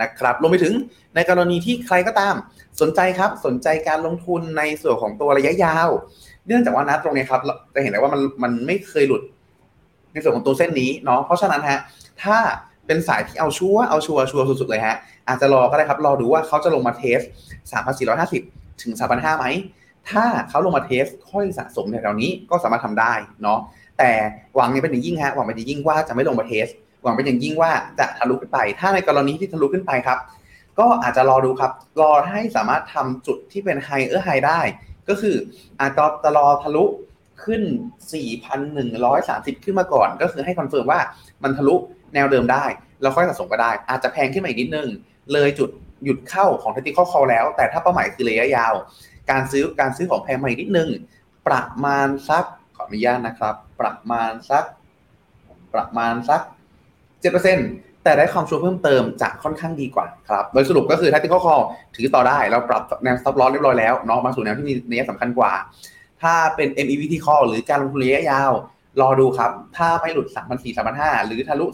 นะครับรวมไปถึงในกรณีที่ใครก็ตาม สนใจครับสนใจการลงทุนในส่วนของตัวระยะยาว เนื่องจากว่านะตรงนี้ครับจะเห็นได้ว่ามันมันไม่เคยหลุด ในส่วนของตัวเส้นนี้เนาะเพราะฉะนั้นฮะถ้าเป็นสายที่เอาชัวเอาชัวชัวสุดๆเลยฮะอาจจะรอก็ได้ครับรอดูว่าเขาจะลงมาเทส 3,450 ถึง 3,500ไหมถ้าเขาลงมา test ค่อยสะสมในแถวนี้ก็สามารถทำได้เนาะแต่หวังเป็นอย่างยิ่งฮะหวังเป็นอย่างยิ่งว่าจะไม่ลงมา test หวังเป็นอย่างยิ่งว่าจะทะลุขึ้นไป ถ้าในกรณีที่ทะลุขึ้นไปครับ ก็อาจจะรอดูครับ รอให้สามารถทำจุดที่เป็น higher high ได้ ก็คืออาจจะรอทะลุขึ้น 4,130 ขึ้นมาก่อน ก็คือให้ confirm ว่ามันทะลุแนวเดิมได้ แล้วค่อยสะสมก็ได้ อาจจะแพงขึ้นมาอีกนิดนึง เลยจุดหยุดเข้าของ tactical call แล้ว แต่ถ้าเป้าหมายคือระยะยาว การซื้อการซื้อของแพงมาอีกนิดนึง ประมาณสักขออนุญาตนะครับ ประมาณสัก ประมาณสัก 7%แต่ได้ความชัวร์เพิ่มเติมจะค่อนข้างดีกว่าครับ โดยสรุปก็คือ tactical call ถือต่อได้ เราปรับแนว stop loss เรียบร้อยแล้วเนาะมาสู่แนวที่มีนัยสำคัญกว่า ถ้าเป็น MEVT call หรือการลงทุนระยะยาว รอดูครับ ถ้าไม่หลุด 3,400 3,500 หรือทะลุ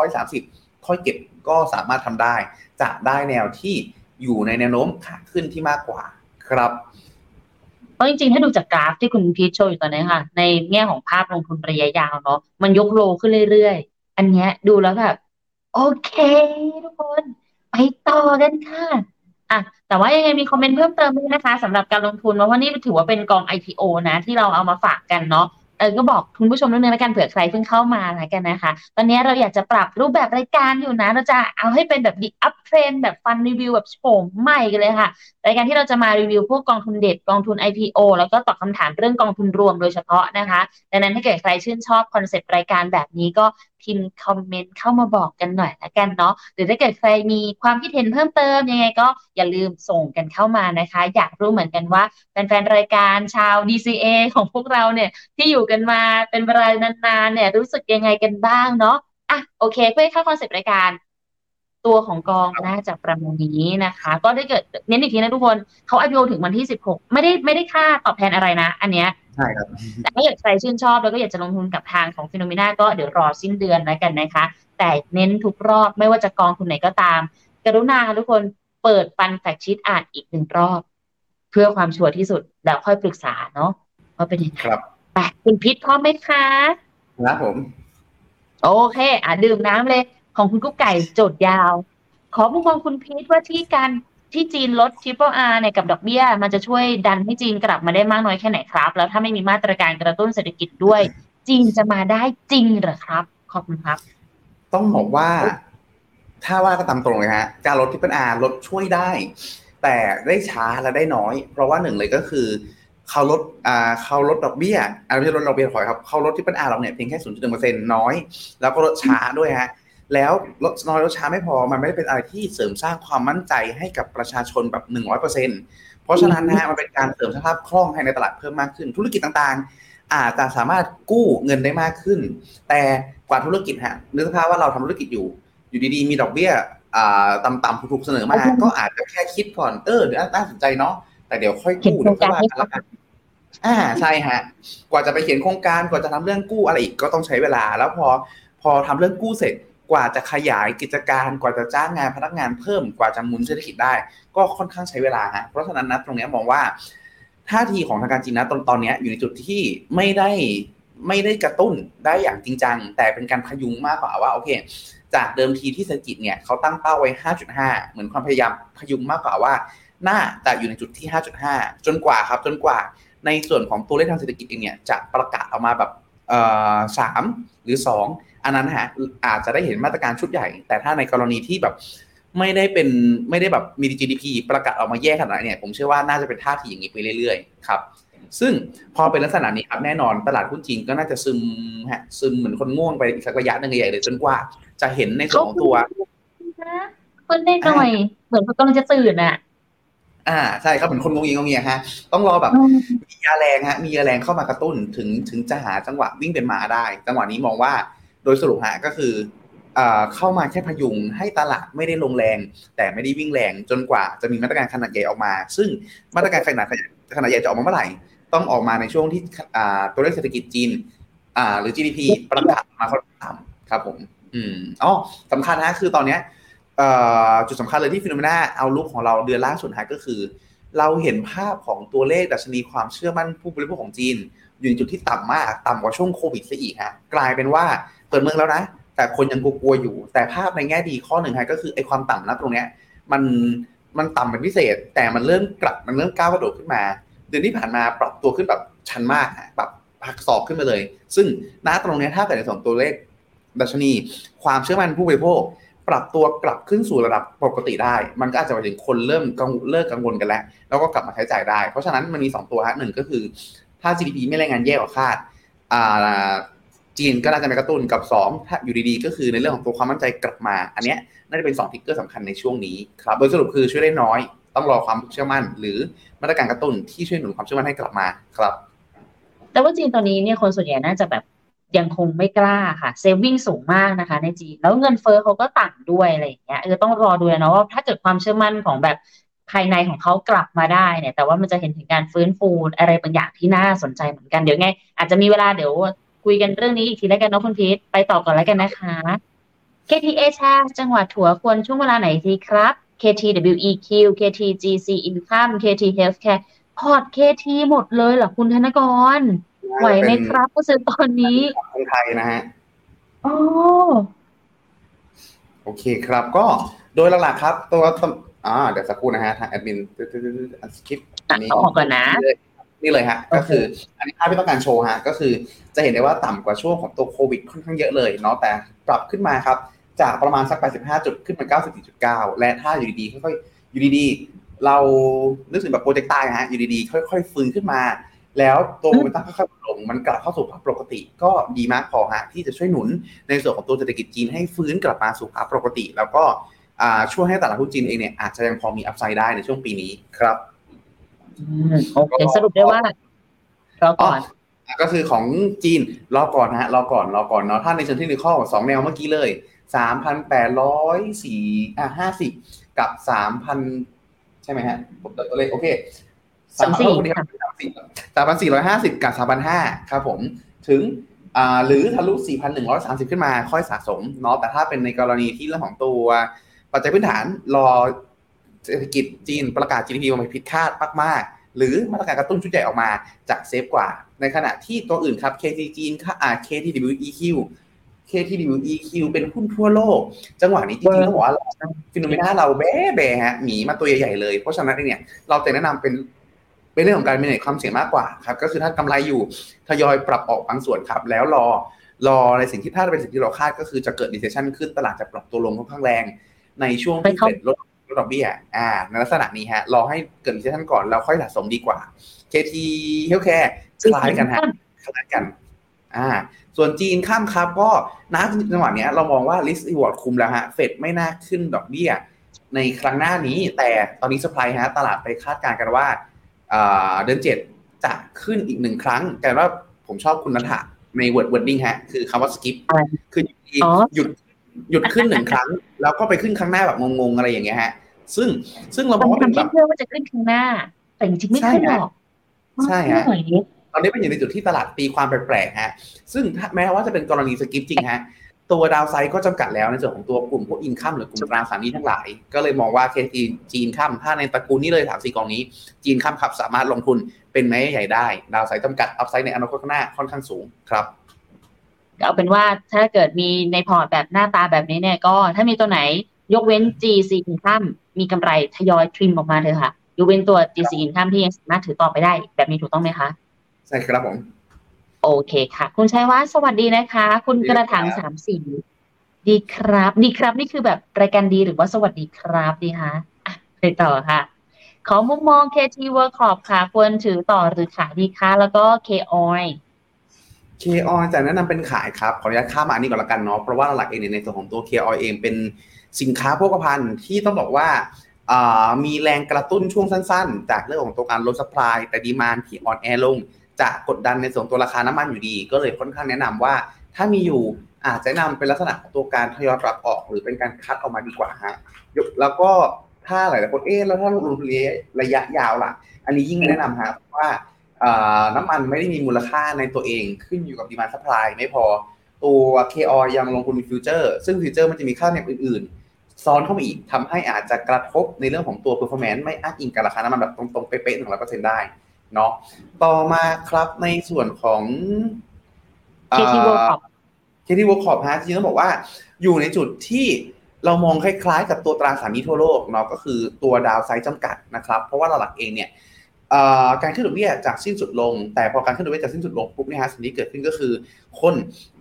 4,130 ค่อยเก็บก็สามารถทำได้ จะได้แนวที่อยู่ในแนวโน้มขาขึ้นที่มากกว่าครับเพราะจริงๆ ถ้าดูจากกราฟที่คุณพีชโชว์อยู่ตอนนี้ค่ะ ในแง่ของภาพลงทุนระยะยาวเนาะมันยกโลขึ้นเรื่อย อันเนี้ยดูแล้วแบบ โอเค ทุกคน ไปต่อกันค่ะ อะ แต่ว่ายังไงมีคอมเมนต์เพิ่มเติมด้วยนะคะสำหรับการลงทุนเพราะว่านี่ถือว่าเป็นกอง IPO นะ ที่เราเอามาฝากกันเนาะเออก็บอกคุณผู้ชมนิดนึงแล้วกันเผื่อใครเพิ่งเข้ามาแล้วกันนะคะ ตอนนี้เราอยากจะปรับรูปแบบรายการอยู่นะ เราจะเอาให้เป็นแบบ The UpTrend แบบ fund review แบบโฉมใหม่กันเลยค่ะ รายการที่เราจะมารีวิวพวกกองทุนเด็ดกองทุน IPO แล้วก็ตอบคำถามเรื่องกองทุนรวมโดยเฉพาะนะคะ ดังนั้นถ้าเกิดใครชื่นชอบ concept รายการแบบนี้ก็ พิมพ์ comment เข้ามาบอกกันหน่อยละกันเนาะหรือถ้าเกิดใครมีความคิดเห็นเพิ่มเติมยังไงก็อย่าลืมส่งกันเข้ามานะคะ อยากรู้เหมือนกันว่าแฟนๆรายการชาว DCA ของพวกเราเนี่ยที่อยู่กันมาเป็นเวลานานๆเนี่ยรู้สึกยังไงกันบ้างเนาะอะโอเค เพื่อเข้า concept รายการ ตัวของกองน่าจะประมาณนี้นะคะ ก็ได้เกิดเน้นอีกทีนะทุกคนเขา IPO ถึงวันที่ 16 ไม่ได้ไม่ได้ค่าตอบแทนอะไรนะ อันเนี้ยใช่ครับแต่ถ้าอยากใครชื่นชอบแล้วก็อยากจะลงทุนกับทางของ Finnomena ก็เดี๋ยวรอสิ้นเดือนแล้วกันนะคะ แต่เน้นทุกรอบไม่ว่าจะกองทุนไหนก็ตาม กรุณาทุกคนเปิดปันแฟกชีตอ่านอีกหนึ่งรอบ เพื่อความชัวร์ที่สุดแล้วค่อยปรึกษาเนาะว่าเป็นยังไงครับไปคุณพิษพร้อมไหมคะครับผม โอเค อะดื่มน้ำเลย ของคุณกุ๊กไก่โจทย์ยาว ขอมุมมองคุณพีทว่าที่การที่จีนลด Triple R เนี่ยกับดอกเบี้ย มันจะช่วยดันให้จีนกลับมาได้มากน้อยแค่ไหนครับ แล้วถ้าไม่มีมาตรการกระตุ้นเศรษฐกิจด้วย จีนจะมาได้จริงหรอครับ ขอบคุณครับ ต้องบอกว่า ถ้าว่าก็ตามตรงเลยฮะการลดที่เป็นอาลดช่วยได้ แต่ได้ช้าและได้น้อย เพราะว่าหนึ่งเลยก็คือเขาลดอ่าเขาลดดอกเบี้ยอ่าไม่ใช่ลดดอกเบี้ยขอครับเขาลดที่เป็นอาเราเนี่ยเพียงแค่ศูนย์จุดหนึ่งเปอร์เซ็นต์น้อย แล้วก็ลดช้าด้วยฮะ แล้วลดน้อยลดช้าไม่พอมันไม่ได้เป็นอะไรที่เสริมสร้างความมั่นใจให้กับประชาชนแบบหนึ่งร้อยเปอร์เซ็นต์เพราะฉะนั้นนะฮะมันเป็นการเสริมสภาพคล่องให้ในตลาดเพิ่มมากขึ้น ธุรกิจต่างๆ อาจจะสามารถกู้เงินได้มากขึ้น แต่กว่าธุรกิจฮะนึกสภาพว่าเราทำธุรกิจอยู่ อยู่ดีๆ มีดอกเบี้ยต่ำๆถูกๆเสนอมา ก็อาจจะแค่คิดก่อนเออเดี๋ยวน่าสนใจเนาะแต่เดี๋ยวค่อยกู้เดี๋ยวค่อยว่ากันละกันอ่าใช่ฮะ กว่าจะไปเขียนโครงการกว่าจะทำเรื่องกู้อะไรอีกก็ต้องใช้เวลา แล้วพอพอทำเรื่องกู้เสร็จ กว่าจะขยายกิจการกว่าจะจ้างงานพนักงานเพิ่มกว่าจะหมุนเศรษฐกิจได้ ก็ค่อนข้างใช้เวลาฮะเพราะฉะนั้นนะตรงนี้มองว่าท่าทีของทางการจีนนะตอนตอนนี้อยู่ในจุดที่ไม่ได้ไม่ได้กระตุ้นได้อย่างจริงจัง แต่เป็นการพยุงมากกว่าว่าโอเค จากเดิมทีที่เศรษฐกิจเนี่ยเขาตั้งเป้าไว้ 5.5 เหมือนความพยายามพยุงมากกว่าว่า น่าจะอยู่ในจุดที่ 5.5 จนกว่าครับจนกว่าในส่วนของตัวเลขทางเศรษฐกิจเองเนี่ยจะประกาศออกมาแบบสามหรือ 2 อันนั้นฮะอาจจะได้เห็นมาตรการชุดใหญ่ แต่ถ้าในกรณีที่แบบไม่ได้เป็นไม่ได้แบบมี GDP ประกาศออกมาแย่ขนาดนี้เนี่ยผมเชื่อว่าน่าจะเป็นท่าทีอย่างนี้ไปเรื่อยๆครับซึ่งพอเป็นลักษณะนี้ครับแน่นอนตลาดหุ้นจีนก็น่าจะซึมฮะซึมเหมือนคนง่วงไปอีกสักระยะหนึ่งใหญ่เลยจนกว่า จะเห็นในส่วนของตัวคนได้หน่อยเหมือนกำลังจะตื่นอะ อ่าใช่ครับเหมือนคนงงเงียงงเงียฮะต้องรอแบบมียาแรงฮะมียาแรงเข้ามากระตุ้นถึงถึงจะหาจังหวะวิ่งเป็นมาได้ จังหวะนี้มองว่า โดยสรุปฮะก็คือเข้ามาแค่พยุงให้ตลาดไม่ได้ลงแรง แต่ไม่ได้วิ่งแรงจนกว่าจะมีมาตรการขนาดใหญ่ออกมา ซึ่งมาตรการขนาดขนาดใหญ่จะออกมาเมื่อไหร่ ต้องออกมาในช่วงที่ตัวเลขเศรษฐกิจจีนหรือ GDP ประกาศมาค่อนข้างต่ำครับผม อืมอ๋อสำคัญนะคือตอนเนี้ยจุดสำคัญเลยที่ฟิโนเมนาเอาลุกของเราเดือนล่าสุดฮะก็คือ เราเห็นภาพของตัวเลขดัชนีความเชื่อมั่นผู้บริโภคของจีน อยู่ในจุดที่ต่ำมาก ต่ำกว่าช่วงโควิดซะอีกฮะกลายเป็นว่าเปิดเมืองแล้วนะ แต่คนยังกลัวอยู่ แต่ภาพในแง่ดีข้อหนึ่งฮะก็คือไอ้ความต่ำนะตรงเนี้ยมันมันต่ำเป็นพิเศษ แต่มันเริ่มกลับมันเริ่มก้าวกระโดดขึ้นมา เดือนที่ผ่านมาปรับตัวขึ้นแบบชันมากแบบหักศอกขึ้นมาเลย ซึ่งณตรงนี้ถ้าเกิดในสองตัวเลขดัชนี ความเชื่อมั่นผู้บริโภค ปรับตัวกลับขึ้นสู่ระดับปกติได้ มันก็อาจจะหมายถึงคนเริ่มกังเลิกกังวลกันแล้ว แล้วก็กลับมาใช้จ่ายได้ เพราะฉะนั้นมันมี 2 ตัวฮะหนึ่งก็คือ ถ้า GDP ไม่รายงานแย่กว่าคาดอ่าจีนก็น่าจะเป็นกระตุ้นกับ 2 ถ้าอยู่ดีๆ ก็คือในเรื่องของตัวความมั่นใจกลับมา อันเนี้ยน่าจะเป็น2ทิกเกอร์สำคัญในช่วงนี้ครับโดยสรุปคือช่วยได้น้อย ต้องรอความเชื่อมั่น หรือมาตรการกระตุ้นที่ช่วยหนุนความเชื่อมั่นให้กลับมาครับ แต่ว่าจีนตอนนี้เนี่ยคนส่วนใหญ่น่าจะแบบ ยังคงไม่กล้าค่ะเซฟวิ่งสูงมากนะคะ ในจีนแล้วเงินเฟอ้อเขาก็ต่ำด้วยอะไรอย่างเงี้ยเออต้องรอดูนะว่าถ้าเกิดความเชื่อมั่นของแบบภายในของเขากลับมาได้เนี่ย แต่ว่ามันจะเห็นถึงการฟื้นฟูอะไรบางอย่างที่น่าสนใจเหมือนกันเดี๋ยวไง อาจจะมีเวลาเดี๋ยวคุยกันเรื่องนี้อีกทีแล้วกันน้องคุณพีทไปต่อก่อนแล้วกันนะคะ KTA แชร์จังหวัดถั่วควรช่วงเวลาไหนทีครับ KTWEQ KTGC Income KT Healthcare พอร์ต KT หมดเลยเหรอคุณธนกร ไหวไหมครับผู้ซื้อตอนนี้คนไทยนะฮะอ๋อโอเคครับ ก็โดยหลักๆครับ ตัวอ่าเดี๋ยวสักครู่นะฮะทางแอดมินสคริปต์นี้ออกก่อนนะนี่เลยฮะก็คือ อันนี้ภาพที่ต้องการโชว์ฮะก็คือจะเห็นได้ว่าต่ำกว่าช่วงของตัวโควิดค่อนข้างเยอะเลยเนาะแต่ปรับขึ้นมาครับ จากประมาณสัก 85 จุดขึ้นมา94.9 และถ้าอยู่ดีๆค่อยๆอยู่ดีๆ เรานึกถึงแบบโปรเจกต์ใต้ฮะอยู่ดีๆ ค่อย ๆ ฟื้นขึ้นมา แล้วตัวโมเมนตัมค่อยๆลงมันกลับเข้าสู่ภาพปกติ ก็ดีมากพอฮะที่จะช่วยหนุนในส่วนของตัวเศรษฐกิจจีนให้ฟื้นกลับมาสู่ภาพปกติ แล้วก็ช่วยให้ตลาดหุ้นจีนเองเนี่ยอาจจะยังพอมีอัพไซด์ได้ในช่วงปีนี้ครับโอเคสรุปได้ว่ารอก่อนก็คือของจีนรอก่อนฮะรอก่อนรอก่อนเนาะถ้าในเชิงที่ในข้อสองแนวเมื่อกี้เลยสามพันแปดร้อยสี่อ่าห้าสิบกับสามพันใช่ไหมฮะผมตัวเลขโอเค สามสี่สามพันสี่ร้อยห้าสิบกับสามพันห้าครับผมถึงอ่าหรือทะลุสี่พันหนึ่งร้อยสามสิบขึ้นมาค่อยสะสมเนาะแต่ถ้าเป็นในกรณีที่เรื่องของตัว ปัจจัยพื้นฐานรอเศรษฐกิจจีนประกาศ GDP มาผิดคาดมากๆ หรือมาตรการกระตุ้นชุดใหญ่ออกมาจากเซฟกว่า ในขณะที่ตัวอื่นครับ KT จีนค่าอ่า KTWEQ KTWEQ เป็นหุ้นทั่วโลก จังหวะนี้จริงๆต้องบอกว่าFinnomena เราแบ๊แบ๊ฮะหมีมาตัวใหญ่ๆเลย เพราะฉะนั้นเนี่ยเราจะแนะนำเป็น เป็นเรื่องของการ manage ความเสี่ยงมากกว่าครับก็คือถ้ากำไรอยู่ทยอยปรับออกบางส่วนครับ แล้วรอรอในสิ่งที่ถ้าเป็นสิ่งที่เราคาดก็คือจะเกิด recession ขึ้นตลาดจะปรับตัวลงค่อนข้างแรง ในช่วงที่เฟดลดลดดอกเบี้ยอ่าในลักษณะนี้ฮะรอให้เกิด recession ก่อนแล้วค่อยสะสมดีกว่า KT Healthcare คล้ายกันฮะคล้ายกันอ่าส่วนจีนข้ามครับก็นับจังหวะนี้เรามองว่า risk reward คุมแล้วฮะเฟดไม่น่าขึ้นดอกเบี้ย ในครั้งหน้านี้แต่ตอนนี้สปายฮะตลาดไปคาดการณ์กันว่า เดือนเจ็ดจะขึ้นอีกหนึ่งครั้งแต่ว่าผมชอบคุณนัทะใน word wording ฮะ คือคำว่า skip อะไรคือหยุดอ๋อหยุดหยุดขึ้นหนึ่งครั้ง แล้วก็ไปขึ้นครั้งหน้าแบบงงๆอะไรอย่างเงี้ยฮะ ซึ่งซึ่งเรามองว่าทำเป็นแบให้บเชื่อว่าจะขึ้นข้างหน้า แต่จริงๆไม่ขึ้นหรอกใช่ฮะหน่อยนิดตอนนี้เป็นอยู่ในจุดที่ตลาดตีความแปลกๆฮะ ซึ่งถ้าแม้ว่าจะเป็นกรณี skip จริงฮะ ตัว downside ก็จำกัดแล้วในส่วนของตัวกลุ่มพวก income หรือกลุ่มตราสารหนี้ทั้งหลาย ก็เลยมองว่า KT GC Income ถ้าในตระกูลนี้เลยสามสี่กองนี้ GC Income ครับสามารถลงทุนเป็นไม้ใหญ่ได้ downside จำกัด upside ในอนาคตข้างหน้าค่อนข้างสูงครับเอาเป็นว่าถ้าเกิดมีในพอร์ตแบบหน้าตาแบบนี้เนี่ยก็ถ้ามีตัวไหนยกเว้น GC Income มีกำไรทยอย trim ออกมาเถอะค่ะยกเว้นตัว GC Income ที่ยังสามารถถือต่อไปได้ แบบนี้ถูกต้องไหมคะ ใช่ครับผม โอเคค่ะ คุณชัยวัฒน์สวัสดีนะคะ คุณกระถางดีครับสามสี่ดีครับ ดีครับนี่คือแบบรายการดีหรือว่าสวัสดีครับดีคะอะไปต่อค่ะ ขอมุมมอง KT Workshop ค่ะ ควรถือต่อหรือขายดีคะแล้วก็ K Oil เคออยจะแนะนำเป็นขายครับ ขออนุญาตข้ามมาอันนี้ก่อนละกันเนาะเพราะว่าหลักๆเองเนี่ยในส่วนของตัวเคออยเองเป็นสินค้าโภคภัณฑ์ที่ต้องบอกว่าอ่ามีแรงกระตุ้นช่วงสั้นๆ จากเรื่องของตัวการลด supply แต่ demand ที่อ่อนแอลง จะกดดันในส่วนตัวราคาน้ำมันอยู่ดี ก็เลยค่อนข้างแนะนำว่า ถ้ามีอยู่อาจจะแนะนำเป็นลักษณะของตัวการทยอยปรับออก หรือเป็นการคัดออกมาดีกว่าฮะแล้วก็ถ้าหลายๆคนเอ๊ะแล้วถ้าลงทุนระยะยาวล่ะ อันนี้ยิ่งแนะนำฮะเพราะว่าน้ำมันไม่ได้มีมูลค่าในตัวเองขึ้นอยู่กับ demand supply ไม่พอ ตัว KO ยังลงทุนฟิวเจอร์ ซึ่งฟิวเจอร์มันจะมีค่าเนี่ยอื่นๆ ซ้อนเข้ามาอีกทำให้อาจจะกระทบในเรื่องของตัว performance ไม่อ้างอิงกับราคาน้ำมันแบบตรงๆ เป๊ะๆหนึ่งร้อยเปอร์เซ็นต์ได้ เนาะต่อมาครับในส่วนของ KT Workshop เคที่วอลคอปฮะจริงๆต้องบอกว่า อยู่ในจุดที่เรามองคล้ายๆ กับตัวตราสารหนี้ทั่วโลกเนาะก็คือตัว downside จำกัดนะครับ เพราะว่าหลักๆเองเนี่ยเอ่อการขึ้นดอกเบี้ยจากสิ้นสุดลง แต่พอการขึ้นดอกเบี้ยจากสิ้นสุดลงปุ๊บเนี่ยฮะสิ่งที่เกิดขึ้นก็คือ คน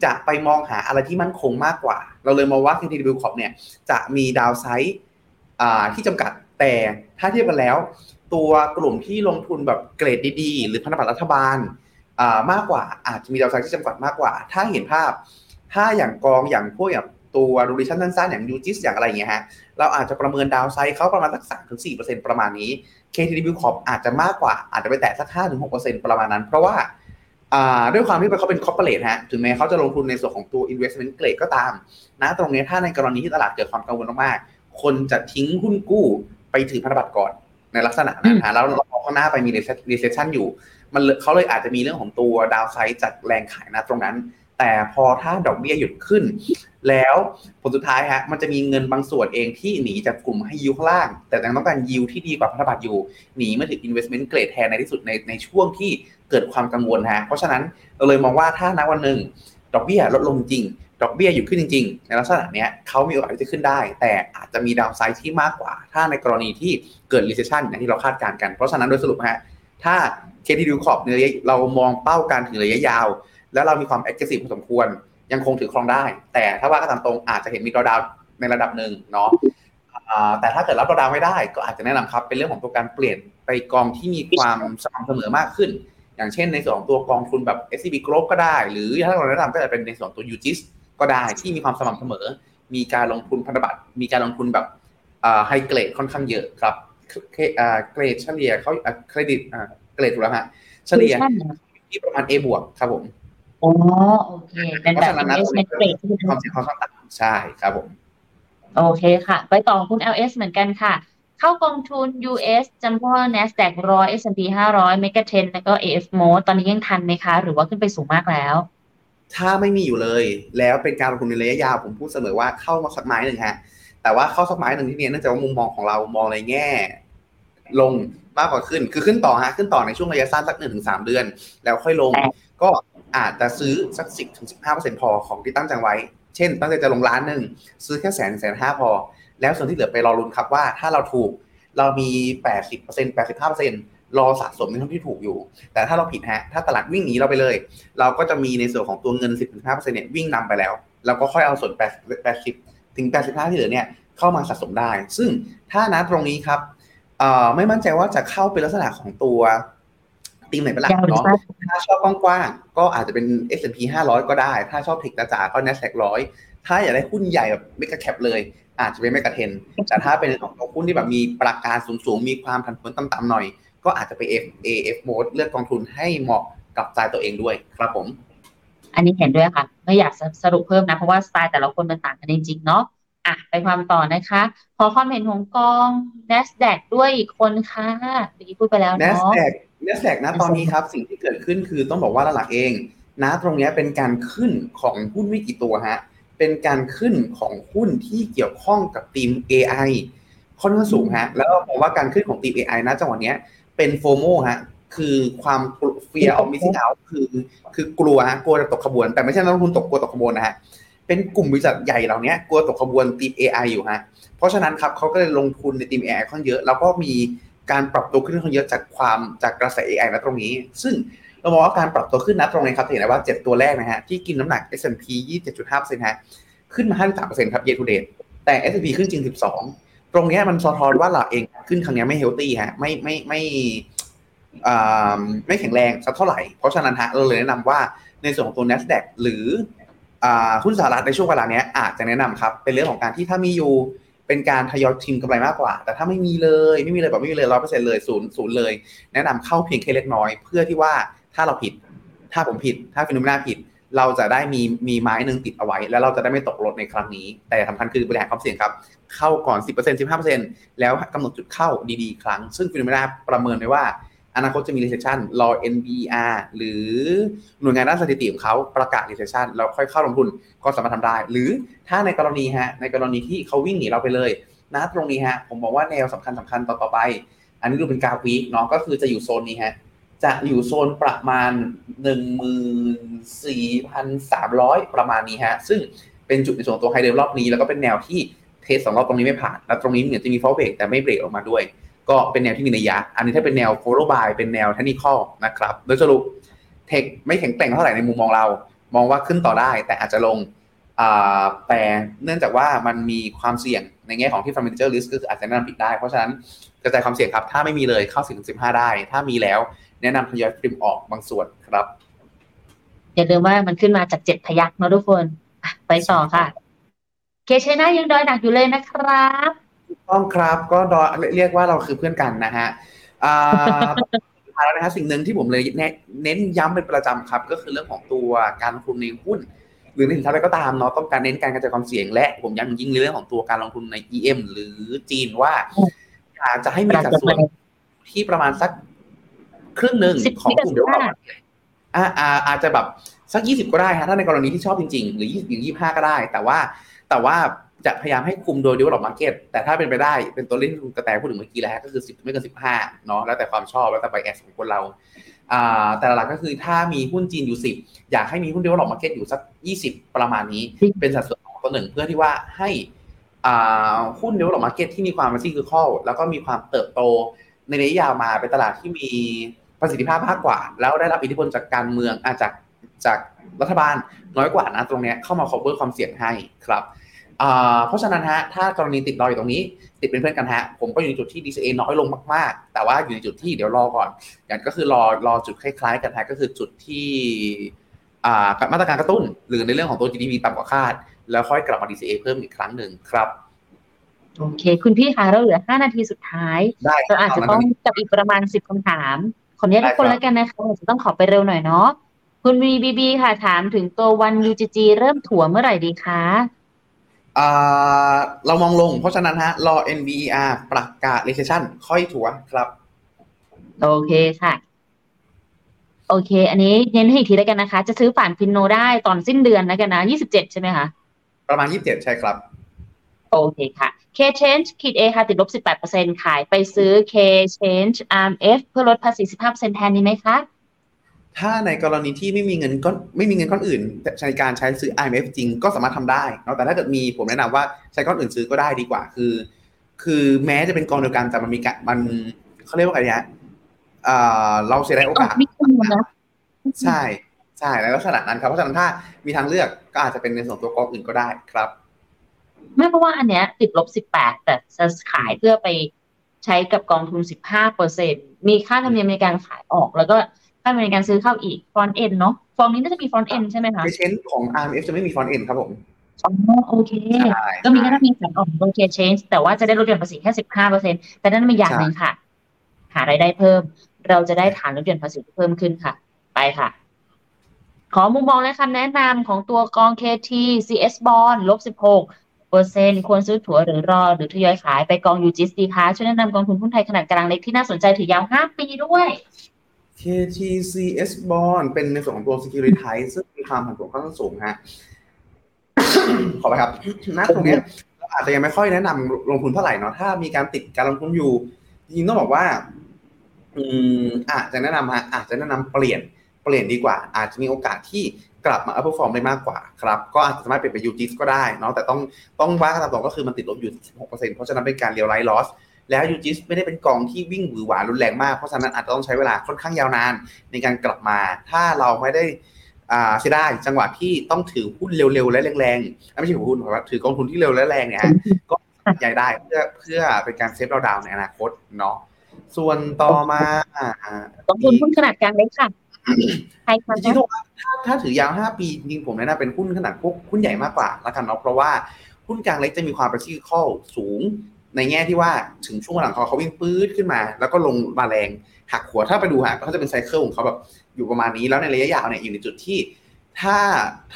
จะไปมองหาอะไรที่มั่นคงมากกว่า เราเลยมองว่า KTW Corp เนี่ยจะมีดาวไซด์อ่าที่จำกัดแต่ถ้าเทียบกันแล้ว ตัวกลุ่มที่ลงทุนแบบเกรดดีๆ หรือพันธบัตรรัฐบาลมากกว่าอาจจะมี downside ที่จำกัดมากกว่า ถ้าเห็นภาพ ถ้าอย่างกองอย่างพวกอย่างตัว duration สั้นๆอย่าง UGIS อย่างอะไรอย่างเงี้ยฮะเราอาจจะประเมิน downside เขาประมาณสัก3-4%ปอร์เซ็นต์ประมาณนี้ KT-WCORP อาจจะมากกว่าอาจจะไปแตะสัก5-6%ปอร์เซ็นต์ประมาณนั้น เพราะว่าด้วยความที่เขาเป็น corporate ฮะถึงแม้เขาจะลงทุนในส่วนของตัว investment grade ก็ตาม นะตรงนี้ถ้าในกรณีที่ตลาดเกิดความกังวลมากๆคนจะทิ้งหุ้นกู้ไปถือพันธบัตรก่อน ในลักษณะนั้นฮะแล้วเราข้างหน้าไปมี recession อยู่ มันเลยเขาเลยอาจจะมีเรื่องของตัวดาวไซด์จากแรงขายนะตรงนั้น แต่พอถ้าดอกเบี้ยหยุดขึ้น แล้วผลสุดท้ายฮะมันจะมีเงินบางส่วนเองที่หนีจากกลุ่มให้ยิวข้างล่าง แต่ยังต้องการยิวที่ดีกว่าพันธบัตรอยู่หนีมาถึง investment grade แทนในที่สุดในในช่วงที่เกิดความกังวลฮะเพราะฉะนั้นเราเลยมองว่าถ้าณวันหนึ่งดอกเบี้ยลดลงจริงดอกเบี้ยหยุดขึ้นจริง ๆ ในลักษณะเนี้ยเขามีโอกาสที่จะขึ้นได้ แต่อาจจะมีดาวไซด์ที่มากกว่า ถ้าในกรณีที่เกิด recession อย่างที่เราคาดการณ์กัน เพราะฉะนั้นโดยสรุปฮะถ้า KTD Corp ในระยะเรามองเป้าการถือระยะยาว แล้วเรามีความ aggressive พอสมควร ยังคงถือครองได้ แต่ถ้าว่ากันตามตรงอาจจะเห็นมีดาวดาวในระดับหนึ่งเนาะแต่ถ้าเกิดรับดาวดาวไม่ได้ ก็อาจจะแนะนำครับ เป็นเรื่องของตัวการเปลี่ยนไปกองที่มีความสม่ำเสมอมากขึ้น อย่างเช่นในส่วนของตัวกองทุนแบบ SCB Group ก็ได้ หรือถ้าเราแนะนำก็จะเป็นในส่วนตัว UGIS ก็ได้ที่มีความสม่ำเสมอ มีการลงทุนพันธบัตรมีการลงทุนแบบไฮเกรดค่อนข้างเยอะครับเคอ่าเกรดเฉลี่ยเขาเครดิตเกรดถูกแล้วฮะเฉลี่ยที่ประมาณ A บวกครับผมอ๋อโอเคเป็นแบบเพราะฉะนั้นนะ investment grade ที่ความเสี่ยงค่อนข้างต่ำใช่ครับผม โอเคค่ะ ไปต่อคุณ LS เหมือนกันค่ะ เข้ากองทุน US จำพวก NASDAQ 100 S&P 500 Mega 10แล้วก็ AF Mode ตอนนี้ยังทันไหมคะ หรือว่าขึ้นไปสูงมากแล้ว ถ้าไม่มีอยู่เลย แล้วเป็นการลงทุนในระยะยาวผมพูดเสมอว่าเข้ามาสักไม้หนึ่งฮะแต่ว่าเข้าสักไม้หนึ่งที่เนี่ยเนื่องจากว่ามุมมองของเรามองในแง่ ลงมากกว่าขึ้น คือขึ้นต่อฮะขึ้นต่อในช่วงระยะสั้นสักหนึ่งถึงสามเดือน แล้วค่อยลง ก็อาจจะซื้อสักสิบถึงสิบห้าเปอร์เซ็นพอของที่ตั้งใจไว้ เช่น ตั้งใจจะลงล้านหนึ่งซื้อแค่แสนแสนห้าพอ แล้วส่วนที่เหลือไปรอรุนครับว่าถ้าเราถูกเรามีแปดสิบเปอร์เซ็นแปดสิบห้าเปอร์เซ็น รอสะสมในท่าที่ถูกอยู่ แต่ถ้าเราผิดฮะ ถ้าตลาดวิ่งหนีเราไปเลย เราก็จะมีในส่วนของตัวเงินสิบถึงห้าเปอร์เซ็นเนี่ยวิ่งนำไปแล้วแล้วก็ค่อยเอาส่วนแปดแปดสิบถึงแปดสิบห้าที่เหลือเนี่ยเข้ามาสะสมได้ ซึ่งถ้านะตรงนี้ครับเอ่อไม่มั่นใจว่าจะเข้าเป็นลักษณะของตัวตีมไหนเป็นหลักยาวหรือเนาะสั้นถ้าชอบกว้างๆ ก็อาจจะเป็น S&P 500 ก็ได้ ถ้าชอบเทคจ๋าๆก็ NASDAQ 100 ถ้าอยากได้หุ้นใหญ่แบบเมกะแคปเลย อาจจะเป็นเมกะเทน แต่ถ้าเป็นของตัวหุ้นที่แบบมีประการสูงๆ มีความผันผวนต่ำๆหน่อย ก็อาจจะไป F AF mode เลือกกองทุนให้เหมาะกลับใจตัวเองด้วยครับผม อันนี้เห็นด้วยค่ะ ไม่อยากสรุปเพิ่มนะ เพราะว่าสไตล์แต่ละคนมันต่างกันจริงๆเนาะอะไปความต่อนะคะ ขอความเห็นของกอง NASDAQ ด้วยอีกคนค่ะเมื่อกี้พูดไปแล้ว n เนาะ NASDAQ NASDAQ นะตอนนี้ครับ สิ่งที่เกิดขึ้นคือต้องบอกว่าหลักๆเองนะตรงเนี้ยเป็นการขึ้นของหุ้นไม่กี่ตัวฮะเป็นการขึ้นของหุ้นที่เกี่ยวข้องกับทีม AI ค่อนข้างสูงฮะแล้วผมว่าการขึ้นของทีม AI นะจังหวะเนี้ย เป็นโฟโมฮะคือความ fear of missing out คือ คือกลัวฮะกลัวจะตกขบวน แต่ไม่ใช่นักลงทุนตกกลัวตกขบวนนะฮะเป็นกลุ่มบริษัทใหญ่เหล่านี้กลัวตกขบวนทีม AI อยู่ฮะเพราะฉะนั้นครับเขาก็เลยลงทุนในทีม AI ค่อนเยอะ แล้วก็มีการปรับตัวขึ้นค่อนเยอะจากความจากกระแส AI นะตรงนี้ ซึ่งเรามองว่าการปรับตัวขึ้นนะตรงนี้ครับเห็นได้ว่า 7 ตัวแรกนะฮะที่กินน้ำหนัก S&P 27.5%ฮะขึ้นมา 53%ครับ year to date แต่ S&P ขึ้นจริง 12 ตรงนี้มันสะท้อนว่าเราเองขึ้นครั้งนี้ไม่เฮลตี้ฮะ ไม่ไม่ไม่ไม่แข็งแรงสักเท่าไหร่ เพราะฉะนั้นฮะเราเลยแนะนำว่าในส่วนของตัว NASDAQ หรือหุ้นสหรัฐในช่วงเวลานี้อาจจะแนะนำครับ เป็นเรื่องของการที่ถ้ามีอยู่เป็นการทยอย trim กำไรมากกว่า แต่ถ้าไม่มีเลยไม่มีเลยแบบไม่มีเลยร้อยเปอร์เซ็นต์เลยศูนย์ศูนย์เลย แนะนำเข้าเพียงแค่เล็กน้อย เพื่อที่ว่าถ้าเราผิด ถ้าผมผิด ถ้า Finnomena ผิด เราจะได้มีมีไม้หนึ่งติดเอาไว้ แล้วเราจะได้ไม่ตกรถในครั้งนี้ แต่สำคัญคือบริหารความเสี่ยงครับ เข้าก่อน 10% 15%แล้วกำหนดจุดเข้าดีๆ ครั้ง ซึ่ง Finnomenaประเมินไว้ว่า อนาคตจะมี recession รอ NBR หรือหน่วยงานด้านสถิติของเขาประกาศ recession แล้วค่อยเข้าลงทุนก็สามารถทำได้ หรือถ้าในกรณีฮะในกรณีที่เขาวิ่งหนีเราไปเลยนะตรงนี้ฮะผมบอกว่าแนวสำคัญสำคัญต่อไป อันนี้ดูเป็นกราฟวีเนาะก็คือจะอยู่โซนนี้ฮะ จะอยู่โซนประมาณ 14,300 ประมาณนี้ฮะ ซึ่งเป็นจุดในส่วนตัวไฮเดิมรอบนี้แล้วก็เป็นแนวที่เทสสองรอบตรงนี้ไม่ผ่าน แล้วตรงนี้เหมือนจะมีฟอลเบรกแต่ไม่เบรกออกมาด้วย ก็เป็นแนวที่มีนัยยะ อันนี้ถ้าเป็นแนว follow by เป็นแนวเทคนิคนะครับ โดยสรุปเทคไม่แข็งแกร่งเท่าไหร่ในมุมมองเรา มองว่าขึ้นต่อได้แต่อาจจะลงแต่เนื่องจากว่ามันมีความเสี่ยงในแง่ของที่ fundamental risk ก็คืออาจจะแนะนำผิดได้ เพราะฉะนั้นกระจายความเสี่ยงครับ ถ้าไม่มีเลยเข้าสิบถึงสิบห้าได้ ถ้ามีแล้ว แนะนำทยอยพิมออกบางส่วนครับ อย่าลืมว่ามันขึ้นมาจากเจ็ดพยักนะทุกคนไปต่อค่ะ เคชน่ายังดอยหนักอยู่เลยนะครับต้องครับก็ดอยเรียกว่าเราคือเพื่อนกันนะฮะอ่าแล้วนะฮะสิ่งหนึ่งที่ผมเลยเน้นย้ำเป็นประจำครับ ก็คือเรื่องของตัวการลงทุนในหุ้น หรือในสินทรัพย์อะไรก็ตามเนาะต้องการเน้นการกระจายความเสี่ยง และผมย้ำยิ่งในเรื่องของตัวการลงทุนใน EM หรือจีนว่าอยากจะให้มีสัดส่วนที่ประมาณสัก ครึ่งหนึ่งของกลุ่มเดียวกันอ่าอาจจะแบบสักยี่สิบก็ได้ฮะถ้าในกรณีที่ชอบจริง ๆ หรือยี่สิบยี่ห้าก็ได้ แต่ว่าแต่ว่าจะพยายามให้คุมโดย develop market แต่ถ้าเป็นไปได้เป็นตัวเลขที่คุณกระแตพูดถึงเมื่อกี้แล้วก็คือสิบไม่เกินสิบห้าเนาะแล้วแต่ความชอบแล้วแต่ bias ของคนเราแต่หลักก็คือถ้ามีหุ้นจีนอยู่สิบอยากให้มีหุ้น develop market อยู่สักยี่สิบประมาณนี้ เป็นสัดส่วนของตัวหนึ่งเพื่อที่ว่าให้หุ้น develop market ที่มีความมันซี่คือข้อแล้วก็มีความเติบโตในระยะยาวมาเป็นตลาดที่มี ประสิทธิภาพมากกว่า แล้วได้รับอิทธิพลจากการเมืองอาจากจากรัฐบาลน้อยกว่านะตรงนี้เข้ามา cover ความเสี่ยงให้ครับเพราะฉะนั้นฮะถ้ากรณีติดรออยู่ตรงนี้ ติดเป็นเพื่อนกันฮะผมก็อยู่ในจุดที่ DCA น้อยลงมากๆ แต่ว่าอยู่ในจุดที่เดี๋ยวรอก่อนอย่างก็คือรอรอจุดคล้ายๆ กันฮะก็คือจุดที่กับมาตรการกระตุ้น หรือในเรื่องของตัว GDP ต่ำกว่าคาด แล้วค่อยกลับมา DCA เพิ่มอีกครั้งหนึ่งครับโอเค คุณพี่คะเราเหลือ 5 นาทีสุดท้าย เราอาจจะต้องจับอีกประมาณ 10คำถาม ขออนุญาตทุกคนแล้วกันนะคะจะต้องขอไปเร็วหน่อยเนาะคุณวีบีบีค่ะถามถึงตัววัน UGG เริ่มถั่วเมื่อไหร่ดีคะเรามองลง เพราะฉะนั้นฮะรอ NBER ประกาศ recession ค่อยถัวครับ โอเคค่ะ โอเค อันนี้เน้นให้อีกทีแล้วกันนะคะ จะซื้อฝันฟินโนได้ตอนสิ้นเดือนแล้วกันนะยี่สิบเจ็ดใช่ไหมคะ ประมาณยี่สิบเจ็ดใช่ครับ โอเคค่ะ K Change ขีด A ค่ะ ติดลบสิบแปดเปอร์เซ็นขายไปซื้อ K Change RMF เพื่อลดภาษีสิบห้าเปอร์เซ็นแทนนี้ไหมคะ ถ้าในกรณีที่ไม่มีเงินก็ไม่มีเงินก้อนอื่นในการใช้ซื้อ IMF จริงก็สามารถทำได้เนาะแต่ถ้าเกิดมีผมแนะนำว่าใช้ก้อนอื่นซื้อก็ได้ดีกว่า คือ คือแม้จะเป็นกองเดียวกันแต่มันมีการมันเขาเรียกว่าอะไรเนี่ยเราเสียดายโอกาสใช่ใช่แล้วลักษณะนั้นครับเพราะฉะนั้นถ้ามีทางเลือกก็อาจจะเป็นในส่วนตัวกองอื่นก็ได้ครับ ไม่เพราะว่าอันเนี้ยติดลบสิบแปดแต่จะขายเพื่อไปใช้กับกองทุนสิบห้าเปอร์เซ็นมีค่าธรรมเนียมในการขายออกแล้วก็ถ้าเป็นการซื้อเข้าอีก front-end เนาะกองนี้น่าจะมี front-end ใช่ไหมคะเชนของ RMF จะไม่มี front-end ครับผมอ๋อโอเค ก็มีแค่มีสันออกโอเคเชนแต่ว่าจะได้ลดหย่อนภาษีแค่สิบห้าเปอร์เซ็นแต่นั่นเป็นอย่างหนึ่งค่ะ หารายได้เพิ่ม เราจะได้ฐานลดหย่อนภาษีเพิ่มขึ้นค่ะ ไปค่ะขอมุมมองและคำแนะนำของตัวกอง KT CS Bond ลบ16 เปอร์เซ็นควรซื้อถั่วหรือรอ หรือทยอยขายไปกอง UGIS ดีคะช่วยแนะนำกองทุนหุ้นไทยขนาดกลางเล็กที่น่าสนใจถือยาว 5 ปีด้วย KTCS Bond เป็นในส่วนของตัว Securitize ซึ่งมีความผันผวนค่อนข้างสูงฮะขอไปครับณตรงนี้เราอาจจะยังไม่ค่อยแนะนำลงทุนเท่าไหร่เนาะถ้ามีการติดการลงทุนอยู่จริงต้องบอกว่า อืมอาจจะแนะนำฮะอาจจะแนะนำเปลี่ยนเปลี่ยนดีกว่า อาจจะมีโอกาสที่ กลับมา outperform ได้มากกว่าครับ ก็อาจจะสามารถเปลี่ยนไป UGIS ก็ได้เนาะแต่ต้องต้องว่ากันตามตรงก็คือมันติดลบอยู่ 16%เพราะฉะนั้นเป็นการ realize loss แล้ว UGIS ไม่ได้เป็นกองที่วิ่งหวือหวารุนแรงมาก เพราะฉะนั้นอาจจะต้องใช้เวลาค่อนข้างยาวนานในการกลับมา ถ้าเราไม่ได้อ่าเสียดายจังหวะที่ต้องถือหุ้นเร็วๆและแรงๆไม่ใช่ถือหุ้นครับถือกองทุนที่เร็วและแรงเนี่ยฮะก็ใหญ่ได้เพื่อเพื่อเป็นการเซฟเราดาวน์ในอนาคตเนาะส่วนต่อมา กองทุนหุ้นขนาดกลางเล็กค่ะใครคะ จริงๆถ้าถ้าถือยาว 5 ปีจริงผมแนะนำเป็นหุ้นขนาดพวกหุ้นใหญ่มากกว่าละกันเนาะเพราะว่าหุ้นกลางเล็กจะมีความประสิทธิภาพสูง ในแง่ที่ว่าถึงช่วงหลังเขาเขาวิ่งปื๊ดขึ้นมา แล้วก็ลงมาแรงหักหัวถ้าไปดูฮะก็จะเป็นไซเคิลของเขาแบบอยู่ประมาณนี้แล้วในระยะยาวเนี่ยอยู่ในจุดที่ ถ้า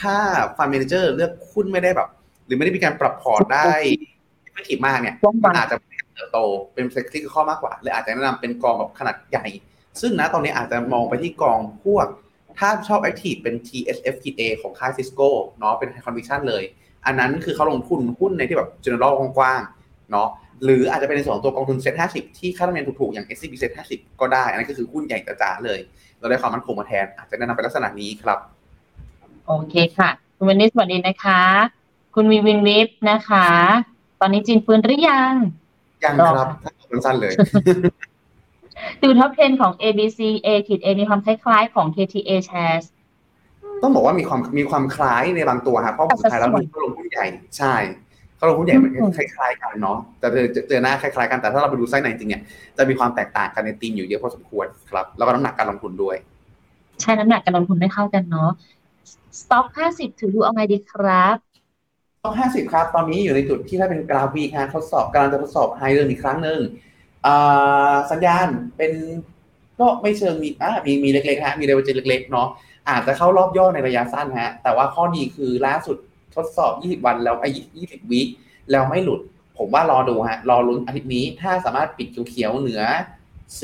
ถ้าฟันเมนเจอร์เลือกหุ้นไม่ได้แบบ หรือไม่ได้มีการปรับพอร์ตได้ไม่ถี่มากเนี่ยมันอาจจะเติบโตเป็นเซ็กซี่ข้อมากกว่าเลยอาจจะแนะนำเป็นกองแบบขนาดใหญ่ ซึ่งนะตอนนี้อาจจะมองไปที่กองพวก ถ้าชอบ Active เป็น TSFTA ของค่าย Cisco เนาะเป็น High Conviction เลย อันนั้นคือเขาลงทุนหุ้นในที่แบบ general กว้างๆเนาะหรืออาจจะเป็นในส่วนของตัวกองทุน Set 50ที่ค่าธรรมเนียมถูกๆ อย่าง SCB Set 50ก็ได้ อันนั้นก็คือหุ้นใหญ่จ๋าๆเลย เราได้ความมั่นคงมาแทน อาจจะแนะนำเป็นลักษณะนี้ครับ โอเคค่ะคุณวันนี้สวัสดีนะคะ คุณวีวินวิฟนะคะ ตอนนี้จีนฟื้นหรือยัง ยังครับถ้าสั้นๆเลย ดู top 10ของ ABCA ขีด A มีความคล้ายๆของ KT-ASHARES ต้องบอกว่ามีความมีความคล้ายในบางตัวครับเพราะสุดท้ายแล้วมันก็ลงหุ้นใหญ่ใช่เขาลงหุ้นใหญ่มันคล้ายๆกันเนาะแต่เจอเจอหน้าคล้ายๆกันแต่ถ้าเราไปดูไส้ในจริงเนี่ยจะมีความแตกต่างกันในทีมอยู่เยอะพอสมควรครับ แล้วก็น้ำหนักการลงทุนด้วย ใช่น้ำหนักการลงทุนไม่เท่ากันเนาะ Stock 50ถืออยู่เอาไงดีครับต้องห้าสิบครับ ตอนนี้อยู่ในจุดที่ถ้าเป็นกราฟีฮะทดสอบกำลังจะทดสอบไฮเดิมอีกครั้งหนึ่ง สัญญาณเป็นก็ไม่เชิงมีอ่ามีมีเล็กๆฮะมีเดเวอเจนเล็กๆเนาะอาจจะเข้ารอบย่อในระยะสั้นฮะแต่ว่าข้อดีคือล่าสุดทดสอบ 20 วันแล้วไอ้20 วิแล้วไม่หลุด ผมว่ารอดูฮะรอลุ้นอาทิตย์นี้ถ้าสามารถปิดเขียวเหนือ